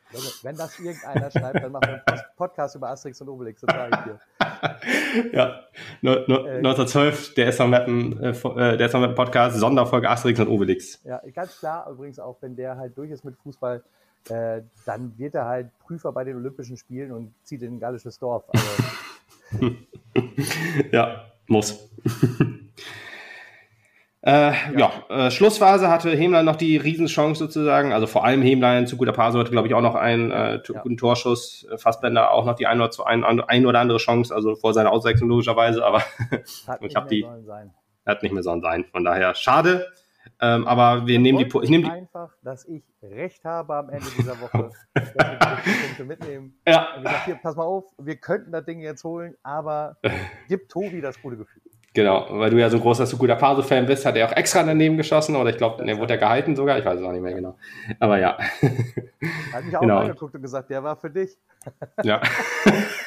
Wenn das irgendeiner schreibt, dann machen wir einen Podcast über Asterix und Obelix, das sage ich dir. ja, no, no, äh, 1912, der ist äh, äh, der ist mit dem Podcast, Sonderfolge Asterix und Obelix. Ja, ganz klar, übrigens auch, wenn der halt durch ist mit Fußball, äh, dann wird er halt Prüfer bei den Olympischen Spielen und zieht in ein gallisches Dorf. Also, ja, muss. äh, ja, ja äh, Schlussphase hatte Hemlein noch die Riesenchance sozusagen. Also vor allem Hemlein zu guter Paso hatte, glaube ich, auch noch einen äh, ja. guten Torschuss. Äh, Fassbender auch noch die ein oder, zu, ein, ein oder andere Chance, also vor seiner Auswechslung logischerweise. Aber ich habe die. Hat nicht mehr sollen sein. Von daher schade. Ähm, aber wir nehmen die. Ich nehme die. Einfach, dass ich recht habe am Ende dieser Woche, dass wir die Punkte mitnehmen. Ja. Und gesagt, hier, pass mal auf, wir könnten das Ding jetzt holen, aber gib Tobi das gute Gefühl. Genau, weil du ja so ein großer Sukuda Paso-Fan bist, hat er auch extra daneben geschossen oder ich glaube, der wurde ja gehalten sogar, ich weiß es auch nicht mehr genau. Aber ja. Hat mich auch genau. angeguckt und gesagt, der war für dich. Ja.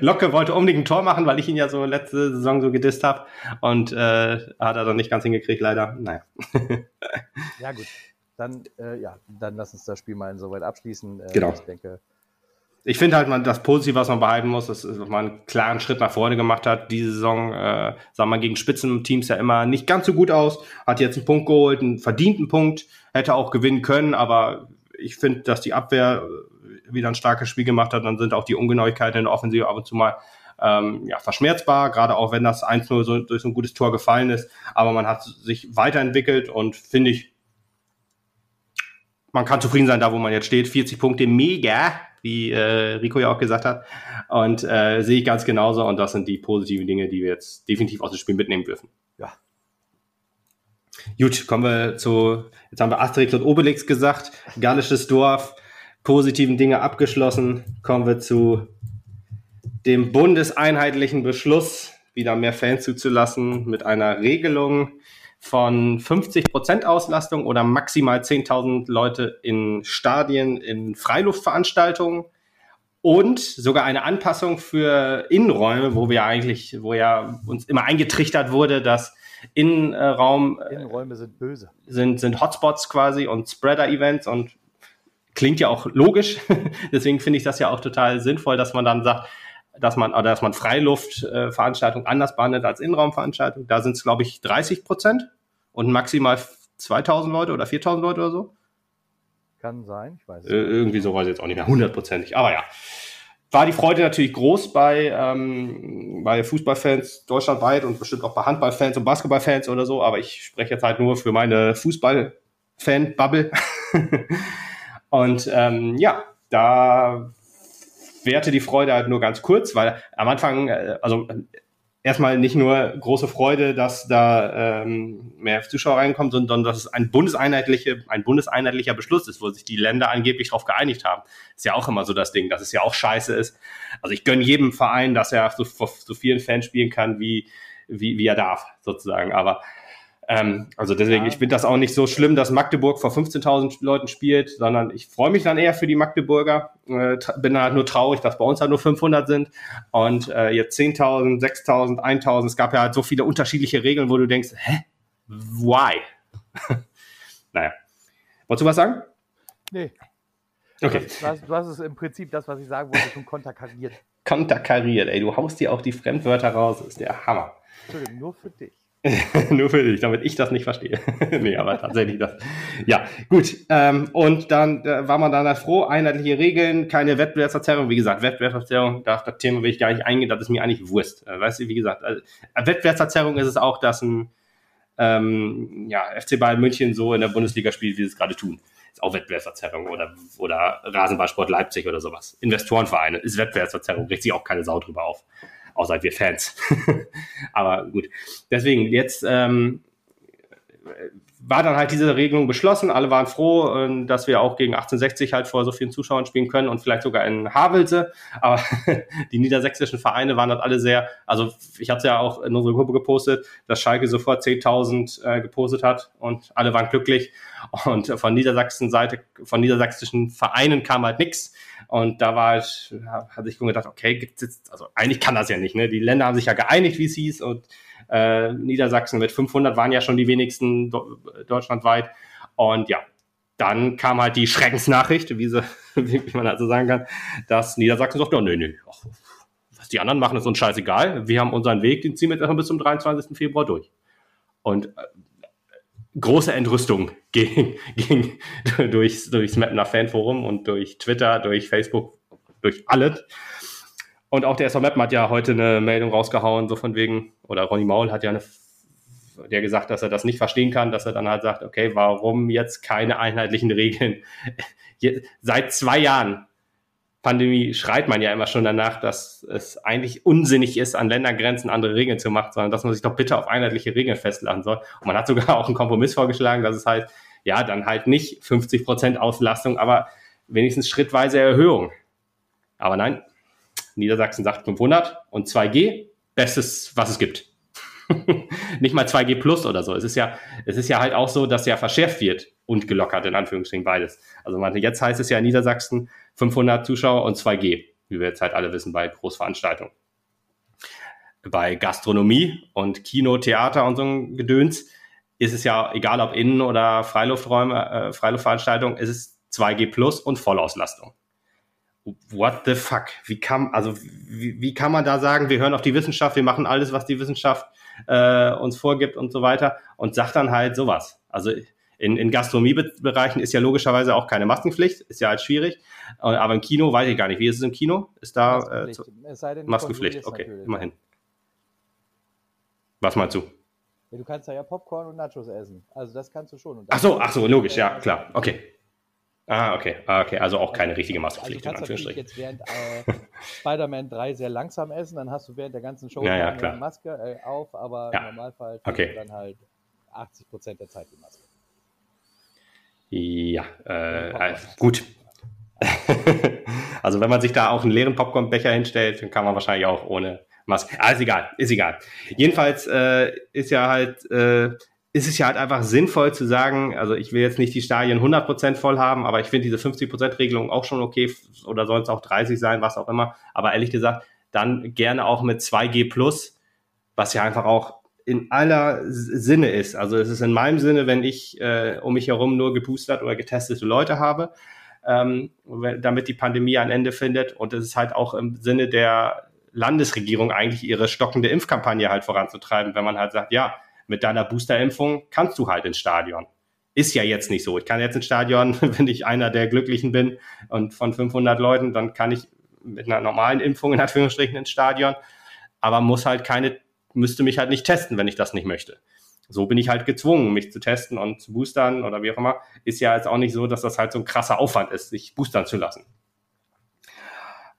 Locke wollte unbedingt ein Tor machen, weil ich ihn ja so letzte Saison so gedisst habe. Und äh, hat er dann nicht ganz hingekriegt, leider. Naja. ja, gut. Dann, äh, ja, dann lass uns das Spiel mal insoweit abschließen. Äh, genau. Ich denke. Ich finde halt, man, das Positive, was man behalten muss, ist, dass man einen klaren Schritt nach vorne gemacht hat. Diese Saison, äh, sagen wir gegen Spitzenteams ja immer nicht ganz so gut aus. Hat jetzt einen Punkt geholt, einen verdienten Punkt, hätte auch gewinnen können, aber ich finde, dass die Abwehr wieder ein starkes Spiel gemacht hat, dann sind auch die Ungenauigkeiten in der Offensive ab und zu mal ähm, ja, verschmerzbar, gerade auch wenn das 1-0 so, durch so ein gutes Tor gefallen ist. Aber man hat sich weiterentwickelt und finde ich, man kann zufrieden sein, da wo man jetzt steht. 40 Punkte, mega, wie äh, Rico ja auch gesagt hat. Und äh, sehe ich ganz genauso. Und das sind die positiven Dinge, die wir jetzt definitiv aus dem Spiel mitnehmen dürfen. Ja. Gut, kommen wir zu, jetzt haben wir Asterix und Obelix gesagt, gallisches Dorf positiven Dinge abgeschlossen, kommen wir zu dem bundeseinheitlichen Beschluss, wieder mehr Fans zuzulassen mit einer Regelung von 50 Prozent Auslastung oder maximal 10.000 Leute in Stadien, in Freiluftveranstaltungen und sogar eine Anpassung für Innenräume, wo wir eigentlich, wo ja uns immer eingetrichtert wurde, dass Innenraum Innenräume sind böse. Sind, sind Hotspots quasi und Spreader-Events und klingt ja auch logisch. Deswegen finde ich das ja auch total sinnvoll, dass man dann sagt, dass man, oder dass man Freiluftveranstaltungen anders behandelt als Innenraumveranstaltungen. Da sind es, glaube ich, 30 Prozent und maximal 2000 Leute oder 4000 Leute oder so. Kann sein, ich weiß äh, nicht. Irgendwie so weiß ich jetzt auch nicht mehr hundertprozentig. Aber ja, war die Freude natürlich groß bei, ähm, bei Fußballfans deutschlandweit und bestimmt auch bei Handballfans und Basketballfans oder so. Aber ich spreche jetzt halt nur für meine Fußballfan-Bubble. Und ähm, ja, da währte die Freude halt nur ganz kurz, weil am Anfang, äh, also erstmal nicht nur große Freude, dass da ähm, mehr Zuschauer reinkommen, sondern dass es ein bundeseinheitliche, ein bundeseinheitlicher Beschluss ist, wo sich die Länder angeblich darauf geeinigt haben. Ist ja auch immer so das Ding, dass es ja auch scheiße ist. Also ich gönne jedem Verein, dass er so, so vielen Fans spielen kann, wie, wie, wie er darf, sozusagen. Aber Ähm, also deswegen, ja. ich finde das auch nicht so schlimm, dass Magdeburg vor 15.000 Leuten spielt, sondern ich freue mich dann eher für die Magdeburger. Äh, bin halt nur traurig, dass bei uns halt nur 500 sind und äh, jetzt 10.000, 6.000, 1.000. Es gab ja halt so viele unterschiedliche Regeln, wo du denkst, hä, why? naja. Wolltest du was sagen? Nee. Okay. Du hast, du hast, es im Prinzip das, was ich sagen wollte, schon konterkariert. Konterkariert, ey. Du haust dir auch die Fremdwörter raus. Ist der Hammer. Entschuldigung, nur für dich. Nur für dich, damit ich das nicht verstehe. nee, aber tatsächlich das. Ja, gut. Ähm, und dann äh, war man dann halt froh, einheitliche Regeln, keine Wettbewerbsverzerrung. Wie gesagt, Wettbewerbsverzerrung, da, das Thema will ich gar nicht eingehen, das ist mir eigentlich Wurst. Äh, weißt du, wie gesagt, äh, Wettbewerbsverzerrung ist es auch, dass ein ähm, ja, FC Bayern München so in der Bundesliga spielt, wie sie es gerade tun. Ist auch Wettbewerbsverzerrung oder, oder Rasenballsport Leipzig oder sowas. Investorenvereine ist Wettbewerbsverzerrung, regt sich auch keine Sau drüber auf außer wir Fans. Aber gut. Deswegen, jetzt ähm, war dann halt diese Regelung beschlossen. Alle waren froh, äh, dass wir auch gegen 1860 halt vor so vielen Zuschauern spielen können und vielleicht sogar in Havelse. Aber die niedersächsischen Vereine waren dort alle sehr, also ich habe es ja auch in unsere Gruppe gepostet, dass Schalke sofort 10.000 äh, gepostet hat und alle waren glücklich. Und von Niedersachsen Seite, von niedersächsischen Vereinen kam halt nichts. Und da war ich, hatte ich gedacht, okay, gibt's jetzt, also eigentlich kann das ja nicht, ne? Die Länder haben sich ja geeinigt, wie es hieß, und äh, Niedersachsen mit 500 waren ja schon die wenigsten do deutschlandweit. Und ja, dann kam halt die Schreckensnachricht, wie, sie, wie man also sagen kann, dass Niedersachsen sagt, oh, nee, nee, ach, was die anderen machen, ist uns scheißegal. Wir haben unseren Weg, den ziehen wir jetzt bis zum 23. Februar durch. Und äh, große Entrüstung ging, ging durchs, durchs Mapner Fanforum und durch Twitter, durch Facebook, durch alles. Und auch der SV Mappen hat ja heute eine Meldung rausgehauen, so von wegen, oder Ronny Maul hat ja eine, der gesagt, dass er das nicht verstehen kann, dass er dann halt sagt, okay, warum jetzt keine einheitlichen Regeln? Seit zwei Jahren Pandemie schreit man ja immer schon danach, dass es eigentlich unsinnig ist, an Ländergrenzen andere Regeln zu machen, sondern dass man sich doch bitte auf einheitliche Regeln festlegen soll. Und man hat sogar auch einen Kompromiss vorgeschlagen, dass es halt, ja, dann halt nicht 50 Prozent Auslastung, aber wenigstens schrittweise Erhöhung. Aber nein, Niedersachsen sagt 500 und 2G, bestes, was es gibt. nicht mal 2G plus oder so. Es ist ja, es ist ja halt auch so, dass ja verschärft wird und gelockert, in Anführungsstrichen beides. Also man, jetzt heißt es ja in Niedersachsen, 500 Zuschauer und 2G, wie wir jetzt halt alle wissen bei Großveranstaltungen. Bei Gastronomie und Kino, Theater und so ein Gedöns ist es ja egal, ob Innen- oder Freilufträume, äh, Freiluftveranstaltungen, ist es 2G plus und Vollauslastung. What the fuck? Wie kann, also, wie, wie kann man da sagen, wir hören auf die Wissenschaft, wir machen alles, was die Wissenschaft äh, uns vorgibt und so weiter und sagt dann halt sowas. Also in, in Gastronomiebereichen ist ja logischerweise auch keine Maskenpflicht, ist ja halt schwierig. Aber im Kino weiß ich gar nicht. Wie ist es im Kino? Ist da Maskenpflicht? Äh, Maskenpflicht? Okay, natürlich. immerhin. Was meinst du? Ja, du kannst da ja Popcorn und Nachos essen. Also das kannst du schon. ach so, ach so, logisch, ja, klar. Okay. Ah, okay. Ah, okay. Also auch keine richtige Maskenpflicht. Also du kannst natürlich jetzt während äh, Spider-Man 3 sehr langsam essen, dann hast du während der ganzen Show ja, ja, eine Maske äh, auf, aber ja. im Normalfall okay. dann halt 80 Prozent der Zeit die Maske. Ja, äh, äh, gut. also wenn man sich da auch einen leeren Popcornbecher hinstellt, dann kann man wahrscheinlich auch ohne Maske. Ah, ist egal, ist egal. Jedenfalls äh, ist ja halt, äh, ist es ja halt einfach sinnvoll zu sagen, also ich will jetzt nicht die Stadien 100% voll haben, aber ich finde diese 50%-Regelung auch schon okay oder soll es auch 30 sein, was auch immer. Aber ehrlich gesagt, dann gerne auch mit 2G plus, was ja einfach auch in aller Sinne ist. Also es ist in meinem Sinne, wenn ich äh, um mich herum nur geboostert oder getestete Leute habe, ähm, damit die Pandemie ein Ende findet. Und es ist halt auch im Sinne der Landesregierung eigentlich ihre stockende Impfkampagne halt voranzutreiben, wenn man halt sagt, ja, mit deiner Boosterimpfung kannst du halt ins Stadion. Ist ja jetzt nicht so. Ich kann jetzt ins Stadion, wenn ich einer der Glücklichen bin und von 500 Leuten, dann kann ich mit einer normalen Impfung in Anführungsstrichen ins Stadion, aber muss halt keine müsste mich halt nicht testen, wenn ich das nicht möchte. So bin ich halt gezwungen, mich zu testen und zu boostern oder wie auch immer. Ist ja jetzt auch nicht so, dass das halt so ein krasser Aufwand ist, sich boostern zu lassen.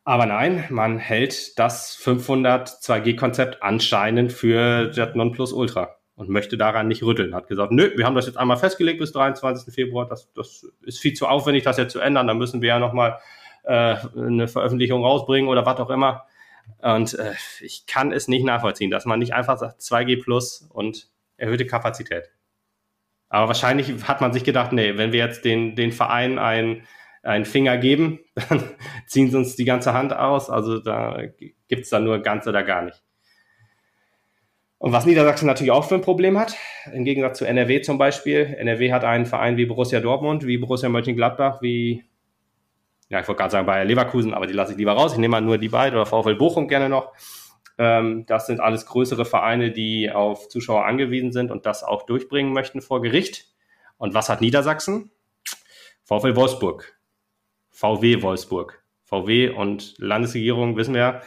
Aber nein, man hält das 500 2G-Konzept anscheinend für das Nonplusultra und möchte daran nicht rütteln. Hat gesagt, nö, wir haben das jetzt einmal festgelegt bis 23. Februar. Das, das ist viel zu aufwendig, das jetzt zu ändern. Da müssen wir ja nochmal äh, eine Veröffentlichung rausbringen oder was auch immer. Und äh, ich kann es nicht nachvollziehen, dass man nicht einfach sagt 2G plus und erhöhte Kapazität. Aber wahrscheinlich hat man sich gedacht, nee, wenn wir jetzt den, den Verein ein, einen Finger geben, dann ziehen sie uns die ganze Hand aus. Also da gibt es dann nur ganz oder gar nicht. Und was Niedersachsen natürlich auch für ein Problem hat, im Gegensatz zu NRW zum Beispiel. NRW hat einen Verein wie Borussia Dortmund, wie Borussia Mönchengladbach, wie, ja, ich wollte gerade sagen Bayer Leverkusen, aber die lasse ich lieber raus. Ich nehme mal nur die beiden oder VfL Bochum gerne noch. Ähm, das sind alles größere Vereine, die auf Zuschauer angewiesen sind und das auch durchbringen möchten vor Gericht. Und was hat Niedersachsen? VfL Wolfsburg. VW Wolfsburg. VW und Landesregierung, wissen wir,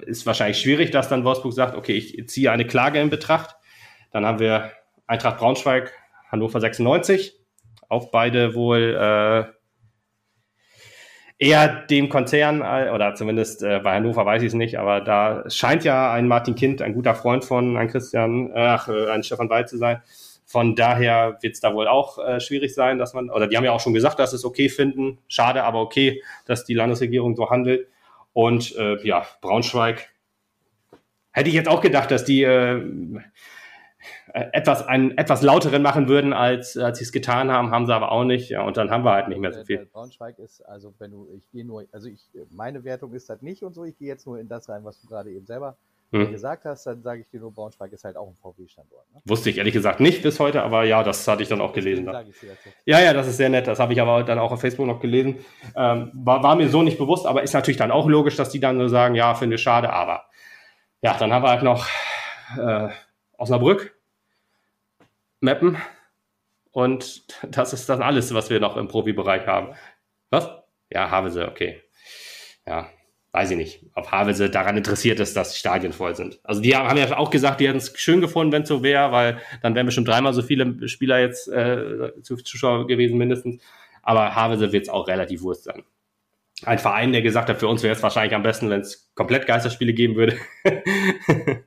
ist wahrscheinlich schwierig, dass dann Wolfsburg sagt, okay, ich ziehe eine Klage in Betracht. Dann haben wir Eintracht Braunschweig, Hannover 96, auch beide wohl äh, eher dem Konzern, äh, oder zumindest äh, bei Hannover weiß ich es nicht, aber da scheint ja ein Martin Kind, ein guter Freund von ein Christian, ach, äh, ein Stefan Weil zu sein. Von daher wird es da wohl auch äh, schwierig sein, dass man, oder die haben ja auch schon gesagt, dass sie es okay finden. Schade, aber okay, dass die Landesregierung so handelt. Und äh, ja, Braunschweig hätte ich jetzt auch gedacht, dass die äh, etwas einen etwas lauteren machen würden, als als sie es getan haben, haben sie aber auch nicht. Ja, und dann haben wir halt nicht mehr so viel. Braunschweig ist also, wenn du, ich gehe nur, also ich, meine Wertung ist das nicht und so. Ich gehe jetzt nur in das rein, was du gerade eben selber hm. gesagt hast. Dann sage ich dir nur, Braunschweig ist halt auch ein VW-Standort. Ne? Wusste ich ehrlich gesagt nicht bis heute, aber ja, das hatte ich dann auch gelesen. Da. Ja, ja, das ist sehr nett. Das habe ich aber dann auch auf Facebook noch gelesen. Ähm, war, war mir so nicht bewusst, aber ist natürlich dann auch logisch, dass die dann so sagen, ja, finde ich schade, aber ja, dann haben wir halt noch äh, Osnabrück Mappen. Und das ist dann alles, was wir noch im Profibereich haben. Was? Ja, Havelse, okay. Ja, weiß ich nicht, ob Havelse daran interessiert ist, dass die Stadien voll sind. Also die haben ja auch gesagt, die hätten es schön gefunden, wenn es so wäre, weil dann wären bestimmt dreimal so viele Spieler jetzt äh, Zuschauer gewesen mindestens. Aber Havelse wird es auch relativ Wurst sein. Ein Verein, der gesagt hat, für uns wäre es wahrscheinlich am besten, wenn es komplett Geisterspiele geben würde.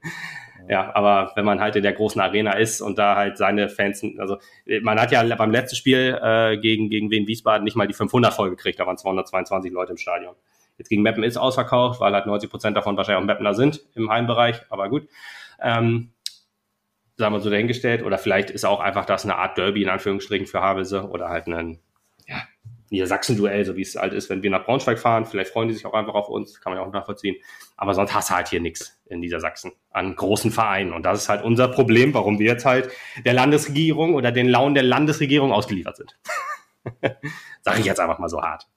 Ja, aber wenn man halt in der großen Arena ist und da halt seine Fans, also man hat ja beim letzten Spiel äh, gegen, gegen Wien Wiesbaden nicht mal die 500 voll gekriegt, da waren 222 Leute im Stadion. Jetzt gegen Meppen ist ausverkauft, weil halt 90 Prozent davon wahrscheinlich auch Meppener sind im Heimbereich, aber gut. Ähm, sagen wir so dahingestellt. Oder vielleicht ist auch einfach das eine Art Derby in Anführungsstrichen für Havelse oder halt ein Niedersachsen-Duell, so wie es halt ist, wenn wir nach Braunschweig fahren. Vielleicht freuen die sich auch einfach auf uns, kann man ja auch nachvollziehen. Aber sonst hast du halt hier nichts in Niedersachsen an großen Vereinen. Und das ist halt unser Problem, warum wir jetzt halt der Landesregierung oder den Launen der Landesregierung ausgeliefert sind. Sag ich jetzt einfach mal so hart.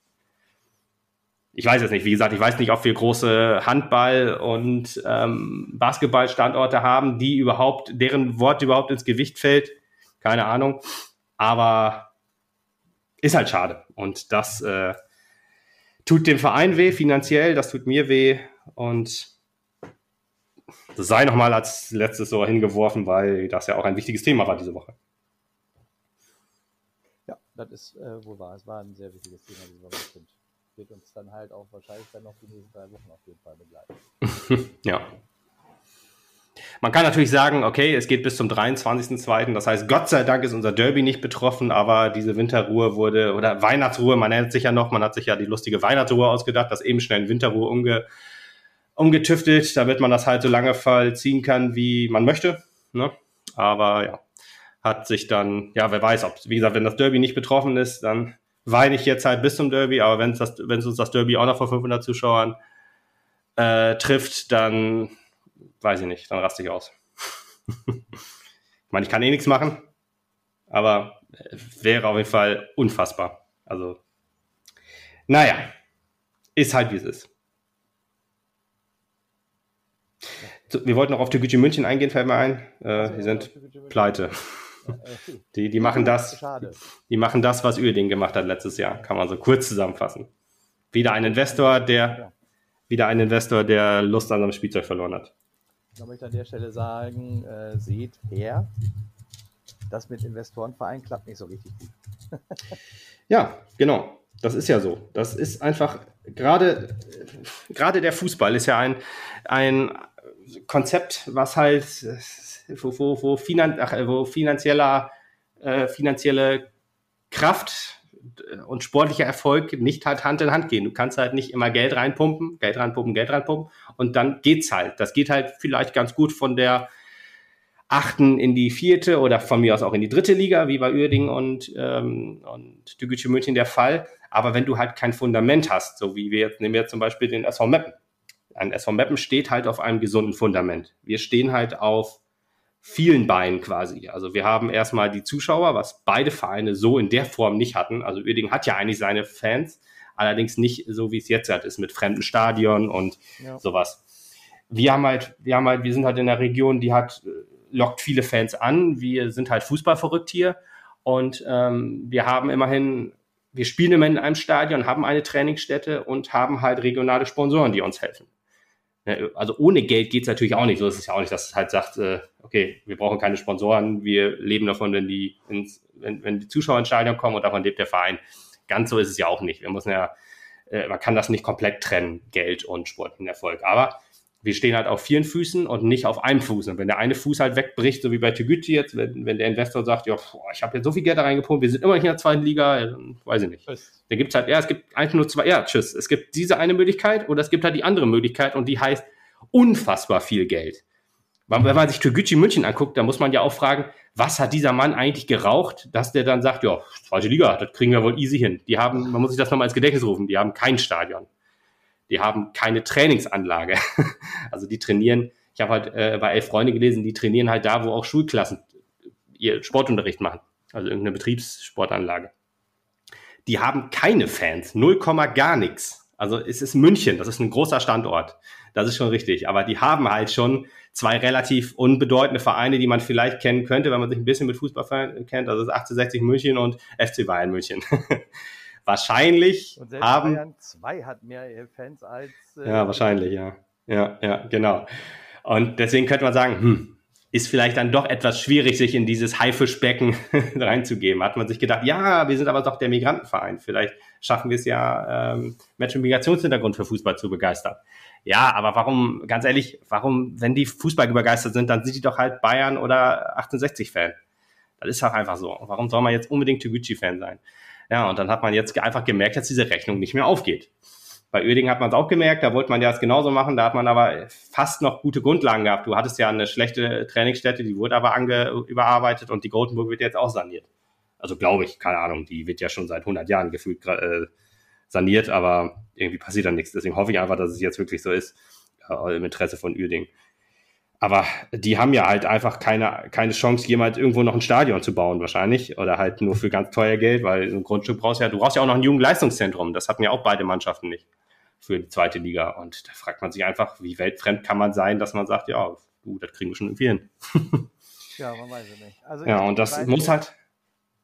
Ich weiß jetzt nicht, wie gesagt, ich weiß nicht, ob wir große Handball- und ähm, Basketballstandorte haben, die überhaupt, deren Wort überhaupt ins Gewicht fällt. Keine Ahnung. Aber ist halt schade. Und das äh, tut dem Verein weh finanziell, das tut mir weh. Und das sei nochmal als letztes so hingeworfen, weil das ja auch ein wichtiges Thema war diese Woche. Ja, das ist äh, wohl wahr. Es war ein sehr wichtiges Thema diese Woche. Stimmt. Wird uns dann halt auch wahrscheinlich dann noch die nächsten drei Wochen auf jeden Fall begleiten. ja. Man kann natürlich sagen, okay, es geht bis zum 23.02. Das heißt, Gott sei Dank ist unser Derby nicht betroffen, aber diese Winterruhe wurde, oder Weihnachtsruhe, man nennt sich ja noch, man hat sich ja die lustige Weihnachtsruhe ausgedacht, das eben schnell in Winterruhe umge, umgetüftelt, damit man das halt so lange vollziehen kann, wie man möchte. Ne? Aber ja, hat sich dann, ja, wer weiß, ob, wie gesagt, wenn das Derby nicht betroffen ist, dann weine ich jetzt halt bis zum Derby, aber wenn es uns das Derby auch noch vor 500 Zuschauern äh, trifft, dann weiß ich nicht, dann raste ich aus. ich meine, ich kann eh nichts machen, aber wäre auf jeden Fall unfassbar. Also, naja, ist halt wie es ist. So, wir wollten noch auf Türkgücü München eingehen, fällt mir ein. Äh, die sind pleite. Die, die machen das, die machen das, was Uerdingen gemacht hat letztes Jahr, kann man so kurz zusammenfassen. Wieder ein Investor, der, wieder ein Investor, der Lust an seinem Spielzeug verloren hat. Ich möchte an der Stelle sagen, äh, seht her, das mit Investorenverein klappt nicht so richtig gut. ja, genau. Das ist ja so. Das ist einfach, gerade, gerade der Fußball ist ja ein, ein Konzept, was halt, wo, wo, wo, finan ach, wo finanzieller, äh, finanzielle Kraft und sportlicher Erfolg nicht halt Hand in Hand gehen. Du kannst halt nicht immer Geld reinpumpen, Geld reinpumpen, Geld reinpumpen und dann geht's halt. Das geht halt vielleicht ganz gut von der achten in die vierte oder von mir aus auch in die dritte Liga, wie bei Uerdingen und, ähm, und Dügücü München der Fall. Aber wenn du halt kein Fundament hast, so wie wir jetzt, nehmen wir jetzt zum Beispiel den SV Meppen. Ein SV Meppen steht halt auf einem gesunden Fundament. Wir stehen halt auf vielen Beinen quasi. Also wir haben erstmal die Zuschauer, was beide Vereine so in der Form nicht hatten. Also Uerdingen hat ja eigentlich seine Fans, allerdings nicht so, wie es jetzt halt ist, mit fremden Stadion und ja. sowas. Wir haben halt, wir haben halt, wir sind halt in der Region, die hat lockt viele Fans an. Wir sind halt fußballverrückt hier und ähm, wir haben immerhin, wir spielen immer in einem Stadion, haben eine Trainingsstätte und haben halt regionale Sponsoren, die uns helfen. Also ohne Geld geht es natürlich auch nicht. So ist es ja auch nicht, dass es halt sagt, äh, okay, wir brauchen keine Sponsoren, wir leben davon, wenn die, ins, wenn, wenn die Zuschauer ins Stadion kommen und davon lebt der Verein. Ganz so ist es ja auch nicht. Wir müssen ja, äh, man kann das nicht komplett trennen, Geld und sportlichen Erfolg. Aber wir stehen halt auf vielen Füßen und nicht auf einem Fuß. Und wenn der eine Fuß halt wegbricht, so wie bei Teguti jetzt, wenn, wenn der Investor sagt, ja, boah, ich habe jetzt so viel Geld da reingepumpt, wir sind immer nicht in der zweiten Liga, dann weiß ich nicht. Da gibt's halt, ja, es gibt eigentlich nur zwei, ja, tschüss. Es gibt diese eine Möglichkeit oder es gibt halt die andere Möglichkeit und die heißt unfassbar viel Geld. Wenn man sich Toguchi München anguckt, da muss man ja auch fragen, was hat dieser Mann eigentlich geraucht, dass der dann sagt, ja, zweite Liga, das kriegen wir wohl easy hin. Die haben, man muss sich das nochmal ins Gedächtnis rufen, die haben kein Stadion die haben keine Trainingsanlage. also die trainieren, ich habe halt äh, bei elf Freunde gelesen, die trainieren halt da, wo auch Schulklassen ihr Sportunterricht machen. Also irgendeine Betriebssportanlage. Die haben keine Fans, 0, gar nichts. Also es ist München, das ist ein großer Standort. Das ist schon richtig. Aber die haben halt schon zwei relativ unbedeutende Vereine, die man vielleicht kennen könnte, wenn man sich ein bisschen mit Fußball kennt. Also das ist 1860 München und FC Bayern München. wahrscheinlich und haben. Bayern 2 hat mehr Fans als. Äh, ja, wahrscheinlich, ja. Ja, ja, genau. Und deswegen könnte man sagen, hm, ist vielleicht dann doch etwas schwierig, sich in dieses Haifischbecken reinzugeben. Hat man sich gedacht, ja, wir sind aber doch der Migrantenverein. Vielleicht schaffen wir es ja, ähm, Menschen mit Migrationshintergrund für Fußball zu begeistern. Ja, aber warum, ganz ehrlich, warum, wenn die Fußball begeistert sind, dann sind die doch halt Bayern oder 68-Fan. Das ist auch einfach so. Warum soll man jetzt unbedingt Toguchi-Fan sein? Ja, und dann hat man jetzt einfach gemerkt, dass diese Rechnung nicht mehr aufgeht. Bei Oerding hat man es auch gemerkt, da wollte man ja es genauso machen, da hat man aber fast noch gute Grundlagen gehabt. Du hattest ja eine schlechte Trainingsstätte, die wurde aber ange überarbeitet und die Goldenburg wird jetzt auch saniert. Also glaube ich, keine Ahnung, die wird ja schon seit 100 Jahren gefühlt äh, saniert, aber irgendwie passiert da nichts. Deswegen hoffe ich einfach, dass es jetzt wirklich so ist, äh, im Interesse von Uerding. Aber die haben ja halt einfach keine, keine Chance, jemals irgendwo noch ein Stadion zu bauen, wahrscheinlich. Oder halt nur für ganz teuer Geld, weil so ein Grundstück brauchst ja, du brauchst ja auch noch ein Jugendleistungszentrum. Das hatten ja auch beide Mannschaften nicht für die zweite Liga. Und da fragt man sich einfach, wie weltfremd kann man sein, dass man sagt, ja, du, das kriegen wir schon irgendwie hin. ja, man weiß es nicht. Also ja, und das muss halt.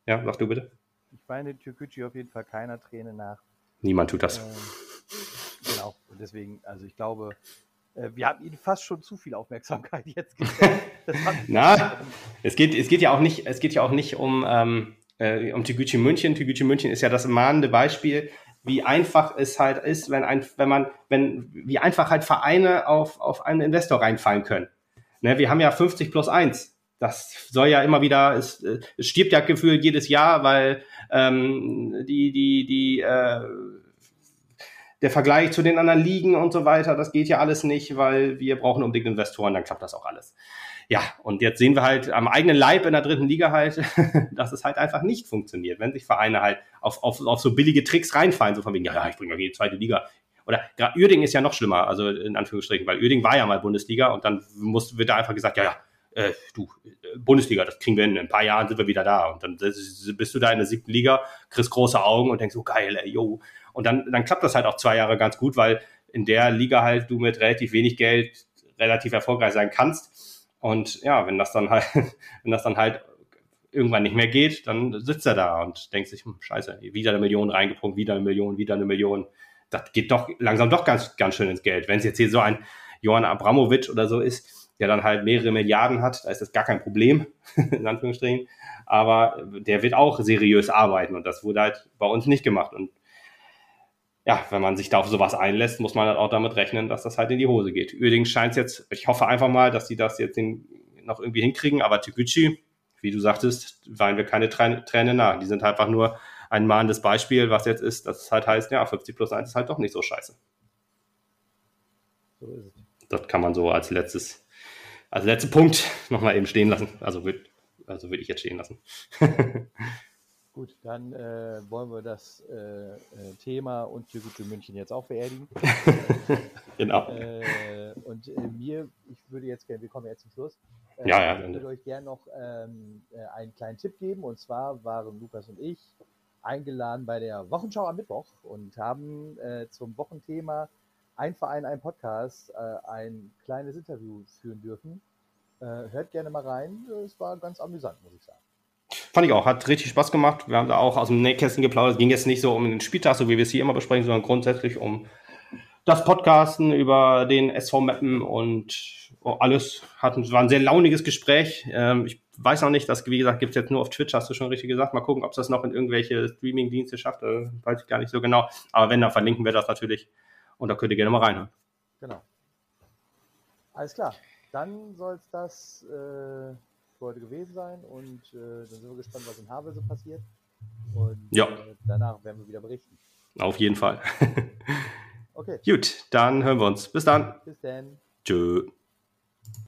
Ja, sag du bitte. Ich meine Türkgücü auf jeden Fall keiner Träne nach. Niemand tut das. Ähm, genau. Und deswegen, also ich glaube, wir haben ihnen fast schon zu viel Aufmerksamkeit jetzt Na, es geht, es geht ja auch nicht, es geht ja auch nicht um, ähm, äh, um Tegucci München. Tegucci München ist ja das mahnende Beispiel, wie einfach es halt ist, wenn ein, wenn man, wenn, wie einfach halt Vereine auf, auf einen Investor reinfallen können. Ne, wir haben ja 50 plus 1. Das soll ja immer wieder, es, es stirbt ja gefühlt jedes Jahr, weil ähm, die, die, die äh, der Vergleich zu den anderen Ligen und so weiter, das geht ja alles nicht, weil wir brauchen unbedingt Investoren, dann klappt das auch alles. Ja, und jetzt sehen wir halt am eigenen Leib in der dritten Liga halt, dass es halt einfach nicht funktioniert, wenn sich Vereine halt auf, auf, auf so billige Tricks reinfallen, so von wegen, ja, ja, ich bringe euch in die zweite Liga. Oder gerade Uerding ist ja noch schlimmer, also in Anführungsstrichen, weil Uerding war ja mal Bundesliga und dann muss, wird da einfach gesagt, ja, ja, äh, du, äh, Bundesliga, das kriegen wir in, in ein paar Jahren, sind wir wieder da. Und dann bist du da in der siebten Liga, kriegst große Augen und denkst, oh geil, ey, yo, und dann, dann klappt das halt auch zwei Jahre ganz gut, weil in der Liga halt du mit relativ wenig Geld relativ erfolgreich sein kannst. Und ja, wenn das dann halt, wenn das dann halt irgendwann nicht mehr geht, dann sitzt er da und denkt sich, hm, scheiße, wieder eine Million reingepumpt, wieder eine Million, wieder eine Million. Das geht doch langsam doch ganz, ganz schön ins Geld. Wenn es jetzt hier so ein Johann Abramowitsch oder so ist, der dann halt mehrere Milliarden hat, da ist das gar kein Problem, in Anführungsstrichen. Aber der wird auch seriös arbeiten und das wurde halt bei uns nicht gemacht. Und ja, wenn man sich da auf sowas einlässt, muss man halt auch damit rechnen, dass das halt in die Hose geht. Übrigens scheint es jetzt, ich hoffe einfach mal, dass die das jetzt noch irgendwie hinkriegen, aber Teguchi, wie du sagtest, weinen wir keine Tränen nach. Die sind einfach nur ein mahnendes Beispiel, was jetzt ist, dass es halt heißt, ja, 50 plus 1 ist halt doch nicht so scheiße. So ist es. Das kann man so als letztes also letzter Punkt nochmal eben stehen lassen. Also würde also würd ich jetzt stehen lassen. Gut, dann äh, wollen wir das äh, äh Thema und Türkgücü München jetzt auch beerdigen. genau. Äh, und äh, mir, ich würde jetzt gerne, wir kommen jetzt zum Schluss. Äh, ja, ja. Ich würde euch gerne noch ähm, einen kleinen Tipp geben. Und zwar waren Lukas und ich eingeladen bei der Wochenschau am Mittwoch und haben zum Wochenthema Ein Verein, ein Podcast ein kleines Interview führen dürfen. hört gerne mal rein. Es war ganz amüsant, muss ich sagen. Fand ich auch, hat richtig Spaß gemacht. Wir haben da auch aus dem Nähkästchen geplaudert. Es ging jetzt nicht so um den Spieltag, so wie wir es hier immer besprechen, sondern grundsätzlich um das Podcasten über den SV Mappen und alles. Hatten, war ein sehr launiges Gespräch. Ähm, ich weiß noch nicht, das, wie gesagt, gibt es jetzt nur auf Twitch, hast du schon richtig gesagt. Mal gucken, ob es das noch in irgendwelche Streaming-Dienste schafft. Äh, weiß ich gar nicht so genau. Aber wenn, dann verlinken wir das natürlich. Und da könnt ihr gerne mal reinhören. Genau. Alles klar. Dann soll es das. Äh heute gewesen sein und äh, dann sind wir gespannt, was in Havelse passiert. Und ja. äh, danach werden wir wieder berichten. Auf jeden Fall. okay. Gut, dann hören wir uns. Bis dann. Bis dann. Tschö.